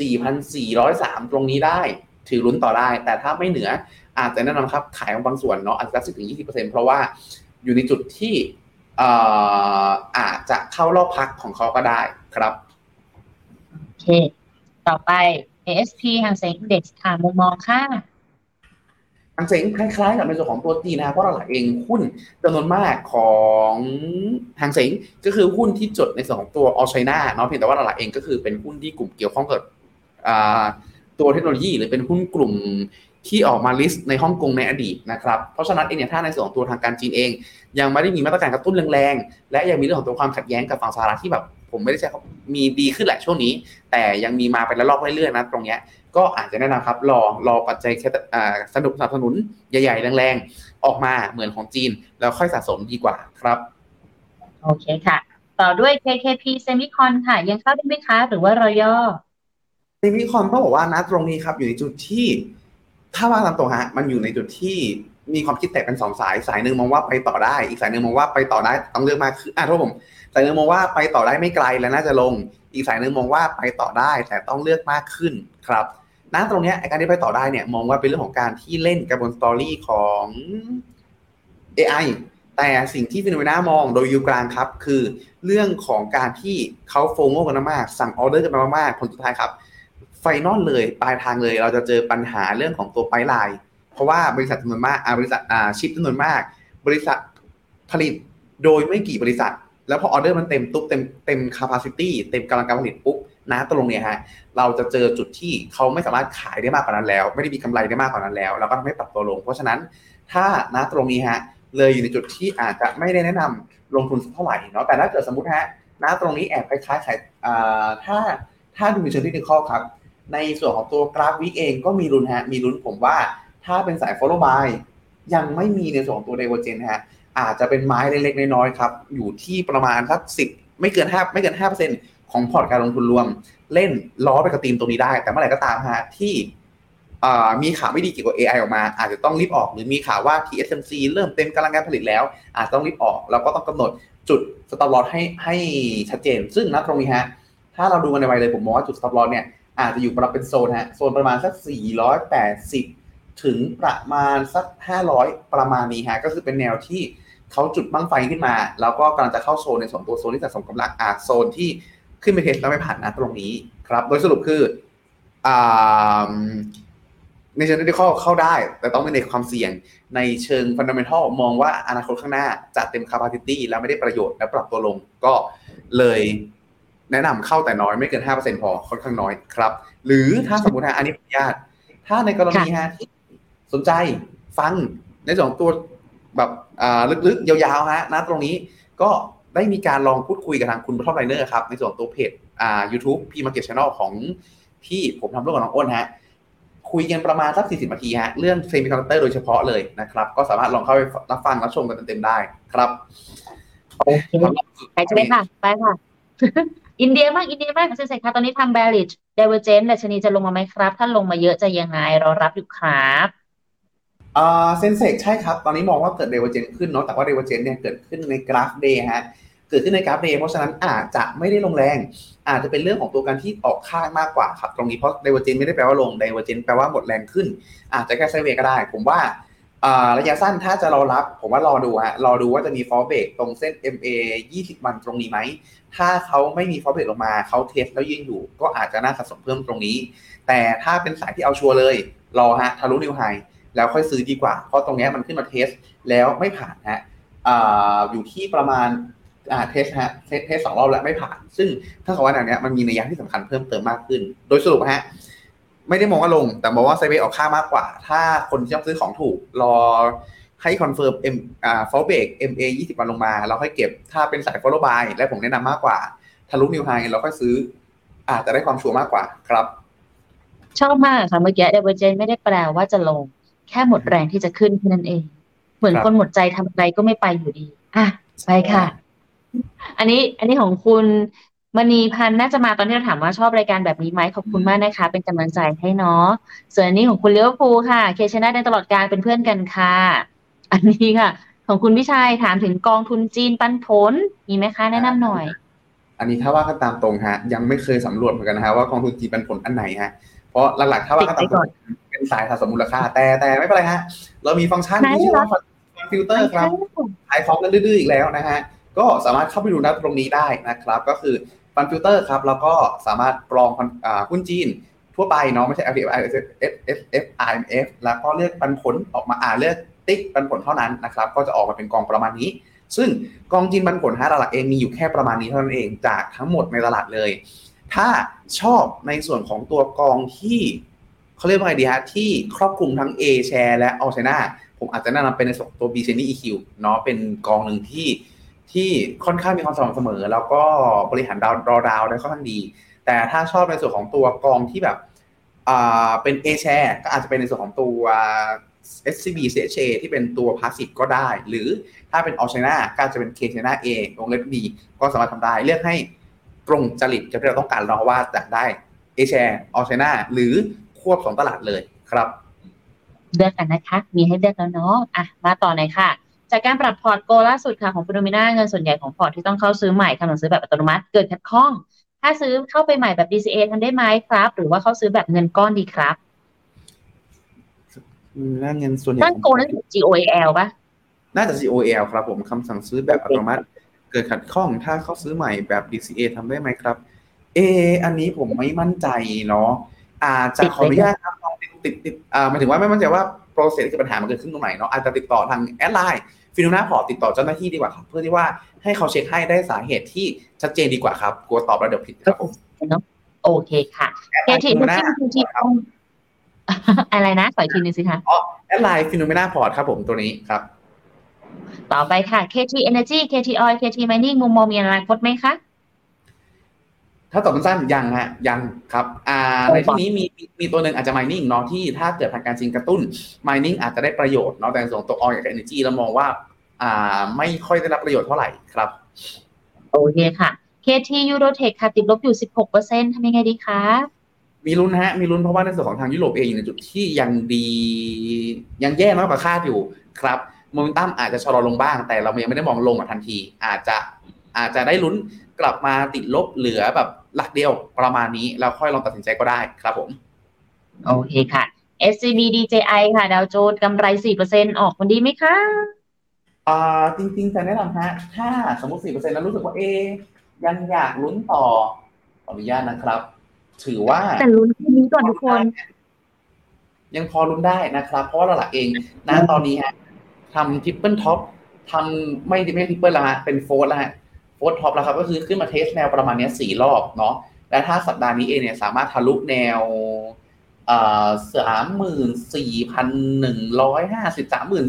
4,403 ตรงนี้ได้ ถือลุ้นต่อได้ แต่ถ้าไม่เหนืออาจจะแนะนำครับ ขายบางส่วนเนาะอาจจะสิบถึงยี่สิบเปอร์เซ็นเพราะว่าอยู่ในจุดที่อาจจะเข้ารอบพักของเขาก็ได้ครับ เค ต่อไป ASP หางเซ็งเด็กค่ะมุมมองค่ะหางเซ็งคล้ายๆกับในส่วนของตัวจีนนะเพราะเราเองหุ้นจำนวนมากของหางเซ็งก็คือหุ้นที่จดในส่วนของตัวออชไชน่าเนาะเพียงแต่ว่าเราเองก็คือเป็นหุ้นที่กลุ่มเกี่ยวข้องกับตัวเทคโนโลยี หรือเป็นหุ้นกลุ่มที่ออกมาลิสต์ในฮ่องกงในอดีตนะครับ เพราะฉะนั้นเองเนี่ยถ้าในส่วนของตัวทางการจีนเอง ยังไม่ได้มีมาตรการกระตุ้นแรงๆ และยังมีเรื่องของตัวความขัดแย้งกับฝั่งสหรัฐที่แบบ ผมไม่ได้ใช้มีดีขึ้นแหละช่วงนี้ แต่ยังมีมาเป็นระลอกเรื่อยๆนะตรงเนี้ยก็อาจจะแนะนำครับรอรอปัจจัยแค่สนุกสนับสนุนใหญ่ๆ แรงๆ ออกมาเหมือนของจีน แล้วค่อยสะสมดีกว่าครับ โอเคค่ะ ต่อด้วย KKP Semicon ค่ะ ยังเข้าได้ไหมคะ หรือว่ารอย่อ Semicon ก็บอกว่านะตรงนี้ครับ อยู่ในจุดที่ ถ้าว่าตามตรงฮะมันอยู่ในจุดที่มีความคิดแตกเป็นสองสายสายหนึ่งมองว่าไปต่อได้ อีกสายหนึ่งมองว่าไปต่อได้ต้องเลือกมากคืออะทุกผม สายหนึ่งมองว่าไปต่อได้ไม่ไกลและน่าจะลง อีกสายหนึ่งมองว่าไปต่อได้แต่ต้องเลือกมากขึ้นครับณตรงนี้การที่ไปต่อได้เนี่ยมองว่าเป็นเรื่องของการที่เล่นกับบน story ของ AI แต่สิ่งที่ Finnomena มองโดยอยู่กลางครับ คือเรื่องของการที่เขาโฟงโง่กันมากสั่งออเดอร์กันมากผลสุดท้ายครับ final เลยปลายทางเลย เราจะเจอปัญหาเรื่องของตัว pipeline เพราะว่าบริษัทจำนวนมากบริษัทอาชิปจำนวนมาก บริษัทผลิตโดยไม่กี่บริษัท แล้วพอออเดอร์มันเต็มปุ๊บเต็มเต็ม capacity เต็มกำลังการผลิตปุ๊บนะตรงเนี้ยฮะเราจะเจอจุดที่เขาไม่สามารถขายได้มากกว่านั้นแล้ว ไม่ได้มีกำไรได้มากกว่านั้นแล้วแล้วก็ทำให้ปรับตัวลง เพราะฉะนั้นถ้านะตรงนี้ฮะเลยอยู่ในจุดที่อาจจะไม่ได้แนะนำลงทุนเท่าไหร่เนาะแต่ถ้าเกิดสมมติฮะนะตรงนี้แอบคล้ายๆขายถ้าถ้าดูในเชิงเทคนิคครับ ในส่วนของตัวกราฟ week เองก็มีลุ้นฮะมีลุ้นผมว่าถ้าเป็นสาย follow buy ยังไม่มีในส่วนของตัว divergence ฮะ อาจจะเป็นไม้เล็กๆน้อยๆครับ อยู่ที่ประมาณสักสิบไม่เกินห้าไม่เกินห้าเปอร์เซ็นของพอร์ตการลงทุนรวม เล่นล้อไปกับธีมตรงนี้ได้ แต่เมื่อไหร่ก็ตามฮะที่มีข่าวไม่ดีเกี่ยวกับ AI ออกมา อาจจะต้องรีบออก หรือมีข่าวว่า TSMC เริ่มเต็มกำลังการผลิตแล้ว อาจจะต้องรีบออก แล้วก็ต้องกำหนดจุด stop loss ให้ให้ชัดเจน ซึ่งณตรงนี้ฮะถ้าเราดูกันในไวเลยผมมองว่าจุด stop loss เนี่ยอาจจะอยู่ประมาณเป็นโซนฮะโซนประมาณสัก 480 ถึงประมาณสัก 500 ประมาณนี้ฮะก็คือเป็นแนวที่ เขาจุดบั้งไฟขึ้นมา แล้วก็กำลังจะเข้าโซนในส่วนตัวโซนที่สะสมกำลังอาโซนที่ขึ้นไปเทสแล้วไม่ผ่านนะตรงนี้ครับ โดยสรุปคืออ่าในเชิงเทคนิคเข้าได้ แต่ต้องไม่ในความเสี่ยงในเชิงฟันดัมเ n ทัลมองว่าอนาคตข้างหน้าจะเต็ม capacity แล้วไม่ได้ประโยชน์และปรับตัวลงก็เลยแนะนำเข้าแต่น้อยไม่เกิน 5%พอค่อนข้างน้อยครับ หรือถ้าสมมติฮะอันนี้ขออนุญาต ถ้าในกรณีฮะที่สนใจฟังในสองตัว แบบลึกๆ ยาวๆฮะนะตรงนี้ก็ได้มีการลองพูดคุยกับทางคุณ Topliner ครับ ในส่วนตัวเพจอ่า YouTube พี่มาเก็ตช n นลของที่ผมทำร่วมกับน้องอ้นฮะ คุยกันประมาณสัก 40 นาทีฮะ เรื่องเซมิคอนดักเตอร์โดยเฉพาะเลยนะครับ ก็สามารถลองเข้าไปรับฟังรับชมกันเต็มๆได้ครับโอเคไปจะเลยค่ะ ไปค่ะ อินเดียมาก อินเดียมาก Sensex ค่ะตอนนี้ทำ bearish divergence ดัชนีจะลงมาไหมครับ ถ้าลงมาเยอะจะยังไงรอรับอยู่ครับอ่า Sensex ใช่ครับ ตอนนี้มองว่าเกิด divergence ขึ้นเนาะแต่ว่า divergence เนี่ยเกิดขึ้นในกราฟ day ฮะเกิดขึ้นในกราฟ day เพราะฉะนั้นอาจจะไม่ได้ลงแรง อาจจะเป็นเรื่องของตัวการที่ออกข้างมากกว่าครับ ตรงนี้เพราะ divergence ไม่ได้แปลว่าลง divergence แปลว่าหมดแรงขึ้น อาจจะแค่ sideway ก็ได้ ผมว่าระยะสั้นถ้าจะรอรับ ผมว่ารอดูฮะรอดูว่าจะมี fallback ตรงเส้น MA 20 วันตรงนี้ไหม ถ้าเขาไม่มี fallback ลงมาเขา test แล้วยืนอยู่ ก็อาจจะน่าสะสมเพิ่มตรงนี้ แต่ถ้าเป็นสายที่เอาชัวร์เลย รอฮะทะลุ new high แล้วค่อยซื้อดีกว่า เพราะตรงนี้มันขึ้นมา test แล้วไม่ผ่านฮะออยู่ที่ประมาณ test ฮะ test test สองรอบแล้วไม่ผ่าน ซึ่งถ้าเขาว่าอย่างนี้มันมีนัยยะที่สำคัญเพิ่มเติมมากขึ้น โดยสรุปฮะไม่ได้มองว่าลง แต่มองว่า sideway ออกข้างมากกว่า ถ้าคนที่จะซื้อของถูกรอให้ confirm MA fallback MA ยี่สิบวันลงมาแล้วค่อยเก็บถ้าเป็นสาย follow buy และผมแนะนำมากกว่าทะลุ new high เราค่อยซื้อ อาจจะได้ความชัวร์มากกว่าครับ ชอบมากค่ะเมื่อกี้ divergence ไม่ได้แปลว่าจะลง แค่หมดแรงที่จะขึ้นแค่นั้นเอง เหมือนคนหมดใจทำอะไรก็ไม่ไปอยู่ดี อะไปค่ะ อันนี้ อันนี้ของคุณมณีพันธ์น่าจะมาตอนที่เราถามว่าชอบรายการแบบนี้ไหมขอบคุณมากนะคะ เป็นกำลังใจให้เนาะส่วนอันนี้ของคุณเลี้ยวภูค่ะ เคชนะในตลอดการเป็นเพื่อนกันค่ะ อันนี้ค่ะ ของคุณพิชัยถามถึงกองทุนจีนปันผลมีไหมคะแนะนำหน่อย อันนี้ถ้าว่ากันตามตรงฮะ ยังไม่เคยสำรวจเหมือนกันนะฮะว่ากองทุนจีนปันผลอันไหนฮะเพราะหลักๆถ้าว่ากันตามตรง เป็นสายสะสมมูลค่า แต่แต่ไม่เป็นไรฮะ เรามีฟังก์ชันที่ชื่อว่าฟิลเตอร์ครับขายของกันดื้อๆอีกแล้วนะฮะ ก็สามารถเข้าไปดูนะตรงนี้ได้นะครับ ก็คือ fund filter ครับ แล้วก็สามารถกรองหุ้นจีนทั่วไปเนาะไม่ใช่ LTF F F F I M F แล้วก็เลือกปันผลออกมาอ่าเลือกติ๊กปันผลเท่านั้นนะครับ ก็จะออกมาเป็นกองประมาณนี้ ซึ่งกองจีนปันผลทั้งตลาดเองมีอยู่แค่ประมาณนี้เท่านั้นเองจากทั้งหมดในตลาดเลย ถ้าชอบในส่วนของตัวกองที่ เขาเรียกว่าไงดีฮะที่ครอบคลุมทั้ง A share และ All China ผมอาจจะแนะนำเป็นในส่วนตัว B c n EQ เนาะเป็นกองหนึ่งที่ที่ค่อนข้างมีความสม่ำเสมอ แล้วก็บริหารดาวรอดาวได้ค่อนข้างดี แต่ถ้าชอบในส่วนของตัวกองที่แบบอ่าเป็น A share ก็อาจจะเป็นในส่วนของตัว SCB CHA ที่เป็นตัวพาสซีฟก็ได้ หรือถ้าเป็น All China ก็จะเป็น K China A วงเล็บ B ก็สามารถทำได้เลือกให้ตรงจริตกับที่เราต้องการเราว่าจะได้ A share All China หรือ ควบสองตลาดเลยครับเลือกกันนะคะ มีให้เลือกแล้วเนาะอะมาต่อหน่อยค่ะ จากการปรับพอร์ต Goal ล่าสุดค่ะของ Finnomena เงินส่วนใหญ่ของพอร์ตที่ต้องเข้าซื้อใหม่คำสั่งซื้อแบบอัตโนมัติเกิดขัดข้อง ถ้าซื้อเข้าไปใหม่แบบ DCA ทำได้ไหมครับ หรือว่าเข้าซื้อแบบเงินก้อนดีครับน่าเงินส่วนใหญ่ตั้ง Goal นั่นถูก GOL ป่ะน่าจะ GOL ครับผมคำสั่งซื้อแบบอัตโนมัติ เกิดขัดข้องถ้าเข้าซื้อใหม่แบบ DCA ทำได้ไหมครับ เอ อันนี้ผมไม่มั่นใจเนาะ อาจจะขออนุญาตครับลองติดติดติดอ่าหมายถึงว่าไม่มั่นใจว่า process ที่ปัญหามันเกิดขึ้นตรงไหนเนาะอาจจะติดต่อทาง add LINE Finnomena Port ติดต่อเจ้าหน้าที่ดีกว่าครับเพื่อที่ว่าให้เขาเช็คให้ได้สาเหตุที่ชัดเจนดีกว่าครับ กลัวตอบแล้วเดี๋ยวผิดครับโอเคค่ะ add LINE Finnomena อะไรนะขออีกทีนึงสิคะอ๋อ add LINE Finnomena Port ครับผมตัวนี้ครับ ต่อไปค่ะ KT Energy KT Oil KT Mining มุมมองมีอนาคตไหมคะ ถ้าตอบสั้นยังฮะยังครับอ่าในที่นี้มีมีตัวหนึ่งอาจจะ mining เนาะที่ถ้าเกิดทางการจริงกระตุ้น mining อาจจะได้ประโยชน์เนาะแต่ส่วนตัว oil กับ energy เรามองว่าอ่าไม่ค่อยได้รับประโยชน์เท่าไหร่ครับโอเคค่ะ KT Eurotech ค่ะติดลบอยู่ 16%ทำยังไงดีคะมีลุ้นฮะ มีลุ้นเพราะว่าในส่วนของทางยุโรปเองอยู่ในจุดที่ยังดี ยังแย่น้อยกว่าคาดอยู่ครับโมเมนตัมอาจจะชะลอลงบ้าง แต่เรายังไม่ได้มองลงทันที อาจจะอาจจะได้ลุ้นกลับมาติดลบเหลือแบบ หลักเดียวประมาณนี้แล้วค่อยลองตัดสินใจก็ได้ครับผม โอเคค่ะ SCB DJI ค่ะ ดาวโจนส์กำไร4%ออกมันดีไหมคะอ่าจริง ๆ จะแนะนำฮะ ถ้าสมมติ 4%แล้วรู้สึกว่าเอ ยังอยากลุ้นต่อขออนุญาตนะครับ ถือว่า แต่ลุ้นแค่นี้ก่อนทุกคน ยังพอลุ้นได้นะครับ เพราะว่าหลักๆเองนะตอนนี้ฮะทำ triple top ทำไม่ไม่ triple แล้วฮะเป็น four แล้วฮะ four top แล้วครับก็คือขึ้นมา test แนวประมาณนี้สี่รอบเนาะและถ้าสัปดาห์นี้เองเนี่ยสามารถทะลุแนวสามหมื่นสี่พันหนึ่งร้อยห้าสิบสามหมื่น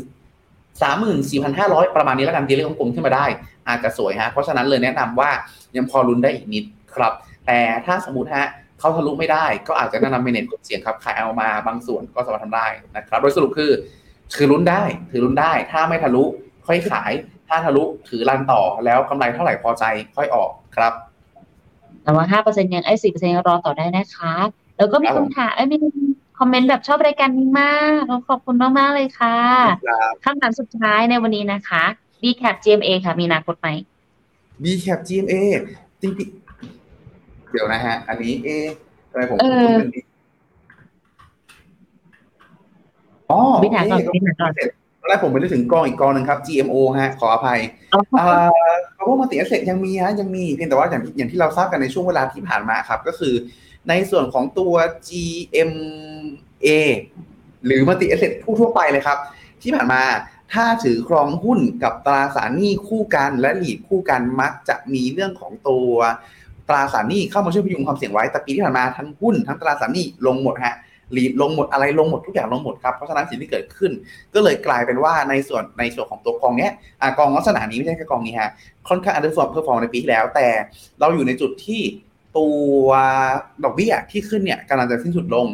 สามหมื่นสี่พันห้าร้อยประมาณนี้แล้วกันตีเลของกลมขึ้นมาได้ อาจจะสวยฮะ เพราะฉะนั้นเลยแนะนำว่ายังพอลุ้นได้อีกนิดครับ แต่ถ้าสมมติฮะเขาทะลุไม่ได้ ก็อาจจะแนะนำเมเนจกดเสียงครับขายเอามาบางส่วนก็สามารถทำได้นะครับ โดยสรุปคือถือลุ้นได้ ถือลุ้นได้ ถ้าไม่ทะลุค่อยขาย ถ้าทะลุถือรันต่อแล้วกำไรเท่าไหร่พอใจค่อยออกครับ แต่ว่า5%ยังไอ้4%ยังรอต่อได้นะคะ แล้วก็มีครับผมคำถามเอ้ยมีคอมเมนต์แบบชอบรายการนี้มากขอบคุณมากๆเลยค่ะครับคำถามสุดท้ายในวันนี้นะคะ BCAP GMA ค่ะ มีอนาคตไหม B cap GMA จริงๆเดี๋ยวนะฮะ อันนี้เอะทำไมผมเออคุ้นๆเป็น B อ๋อวิถามก่อนโอเควิถามก่อนตอน แรกผมไปนึกถึงกองอีกกองหนึ่งครับ GMO ฮะ ขออภัยเอาอ่าเพราะว่ามัลติแอสเซทยังมีฮะยังมีเพียงแต่ว่าอย่างที่อย่างที่เราทราบกันในช่วงเวลาที่ผ่านมาครับ ก็คือในส่วนของตัว GMA หรือ multi asset ทั่วๆไปเลยครับ ที่ผ่านมาถ้าถือครองหุ้นกับตราสารหนี้คู่กันและ REIT คู่กันมักจะมีเรื่องของตัวตราสารหนี้เข้ามาช่วยพยุงความเสี่ยงไว้แต่ปีที่ผ่านมาทั้งหุ้นทั้งตราสารหนี้ลงหมดฮะ REIT ลงหมดอะไรลงหมดทุกอย่างลงหมดครับเพราะฉะนั้นสิ่งที่เกิดขึ้น ก็เลยกลายเป็นว่าในส่วนในส่วนของตัวกองเนี้ยกองลักษณะนี้ไม่ใช่แค่กองนี้ฮะค่อนข้าง underform perform ในปีที่แล้ว แต่เราอยู่ในจุดที่ตัวดอกเบี้ยที่ขึ้นเนี่ยกำลังจะสิ้นสุดลง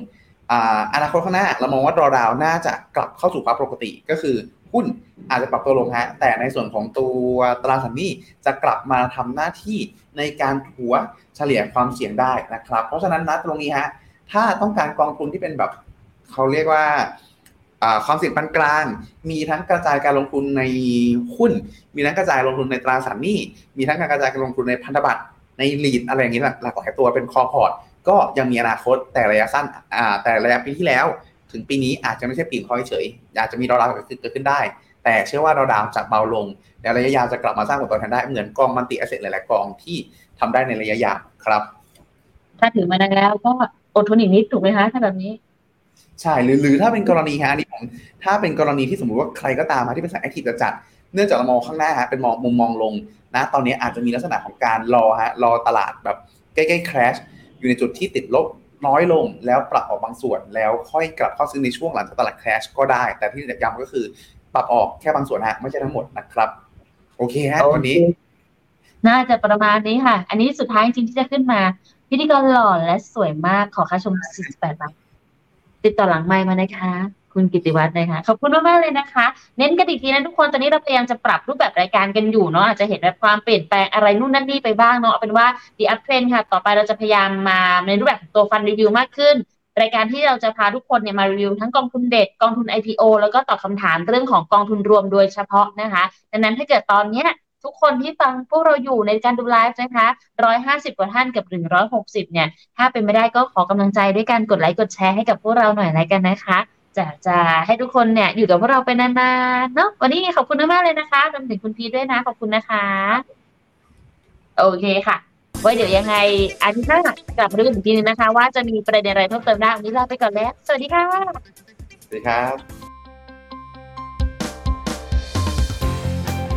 อนาคตข้างหน้าเรามองว่าดรอดาวน่าจะกลับเข้าสู่ภาวะปกติก็คือหุ้นอาจจะปรับตัวลงฮะแต่ในส่วนของตัวตราสารหนี้จะกลับมาทำหน้าที่ในการถัวเฉลี่ยความเสี่ยงได้นะครับ เพราะฉะนั้นนัดตรงนี้ฮะ ถ้าต้องการกองทุนที่เป็นแบบเขาเรียกว่าความเสี่ยงปานกลาง มีทั้งกระจายการลงทุนในหุ้น มีทั้งกระจายลงทุนในตราสารหนี้ มีทั้งการกระจายการลงทุนในพันธบัตร ใน REIT อะไรอย่างนี้หลากหลากหลายตัวเป็น core port ก็ยังมีอนาคตแต่ระยะสั้นแต่ระยะปีที่แล้ว ถึงปีนี้อาจจะไม่ใช่ปีนคอยเฉย อาจจะมีดาวดาวเกิดขึ้นเกิดขึ้นได้ แต่เชื่อว่าดาวดาวจะเบาลง และระยะยาวจะกลับมาสร้างผลตอบแทนได้ เหมือนกอง multi asset หลายๆกองที่ทำได้ในระยะยาวครับ ถ้าถือมานานแล้วก็ อดทนอีกนิดถูกไหมคะถ้าแบบนี้ ใช่หรือหรือถ้าเป็นกรณีฮะอันนี้ผมถ้าเป็นกรณีที่สมมุติว่าใครก็ตามมาที่เป็นสาย active จัดๆเนื่องจากเรามองข้างหน้าฮะเป็นมองมุมมองลงนะตอนนี้อาจจะมีลักษณะของการรอฮะรอตลาดแบบใกล้ๆ crash อยู่ในจุดที่ติดลบน้อยลงแล้วปรับออกบางส่วนแล้วค่อยกลับเข้าซื้อในช่วงหลังจากตลาด crash ก็ได้ แต่ที่ย้ำก็คือปรับออกแค่บางส่วนฮะไม่ใช่ทั้งหมดนะครับ โอเคฮะวันนี้ น่าจะประมาณนี้ค่ะ อันนี้สุดท้ายจริงๆที่จะขึ้นมา พิธีกรหล่อและสวยมากขอค่าชม 48 บาท ติดต่อหลังไมค์มานะคะ คุณกิติวัฒน์นะคะ ขอบคุณมากๆเลยนะคะ เน้นกันอีกทีนะทุกคน ตอนนี้เราพยายามจะปรับรูปแบบรายการกันอยู่เนาะอาจจะเห็นแบบความเปลี่ยนแปลงอะไรนู่นนั่นนี่ไปบ้างเนาะเอาเป็นว่า The Up Trend ค่ะ ต่อไปเราจะพยายามมาในรูปแบบตัวฟันรีวิวมากขึ้นรายการที่เราจะพาทุกคนเนี่ยมารีวิวทั้งกองทุนเด็ดกองทุน IPO แล้วก็ตอบคำถามเรื่องของกองทุนรวมโดยเฉพาะนะคะ ดังนั้นถ้าเกิดตอนเนี้ย ทุกคนที่ฟังพวกเราอยู่ในการดูไลฟ์นะคะร้อยห้าสิบกว่าท่านกับหนึ่งร้อยหกสิบเนี่ย ถ้าเป็นไม่ได้ก็ขอกำลังใจด้วยการกดไลค์กดแชร์ให้กับพวกเราหน่อยแล้วกันนะคะจะจะให้ทุกคนเนี่ยอยู่กับพวกเราไปนานๆเนาะวันนี้ขอบคุณมากเลยนะคะรวมถึงคุณพีด้วยนะ ขอบคุณนะคะ โอเคค่ะไว้เดี๋ยวยังไงอาทิตย์หน้ากลับมาดูกันอีกทีนึงนะคะ ว่าจะมีประเด็นอะไรเพิ่มเติมได้วันนี้ลาไปก่อนแล้ว สวัสดีค่ะ สวัสดีครับ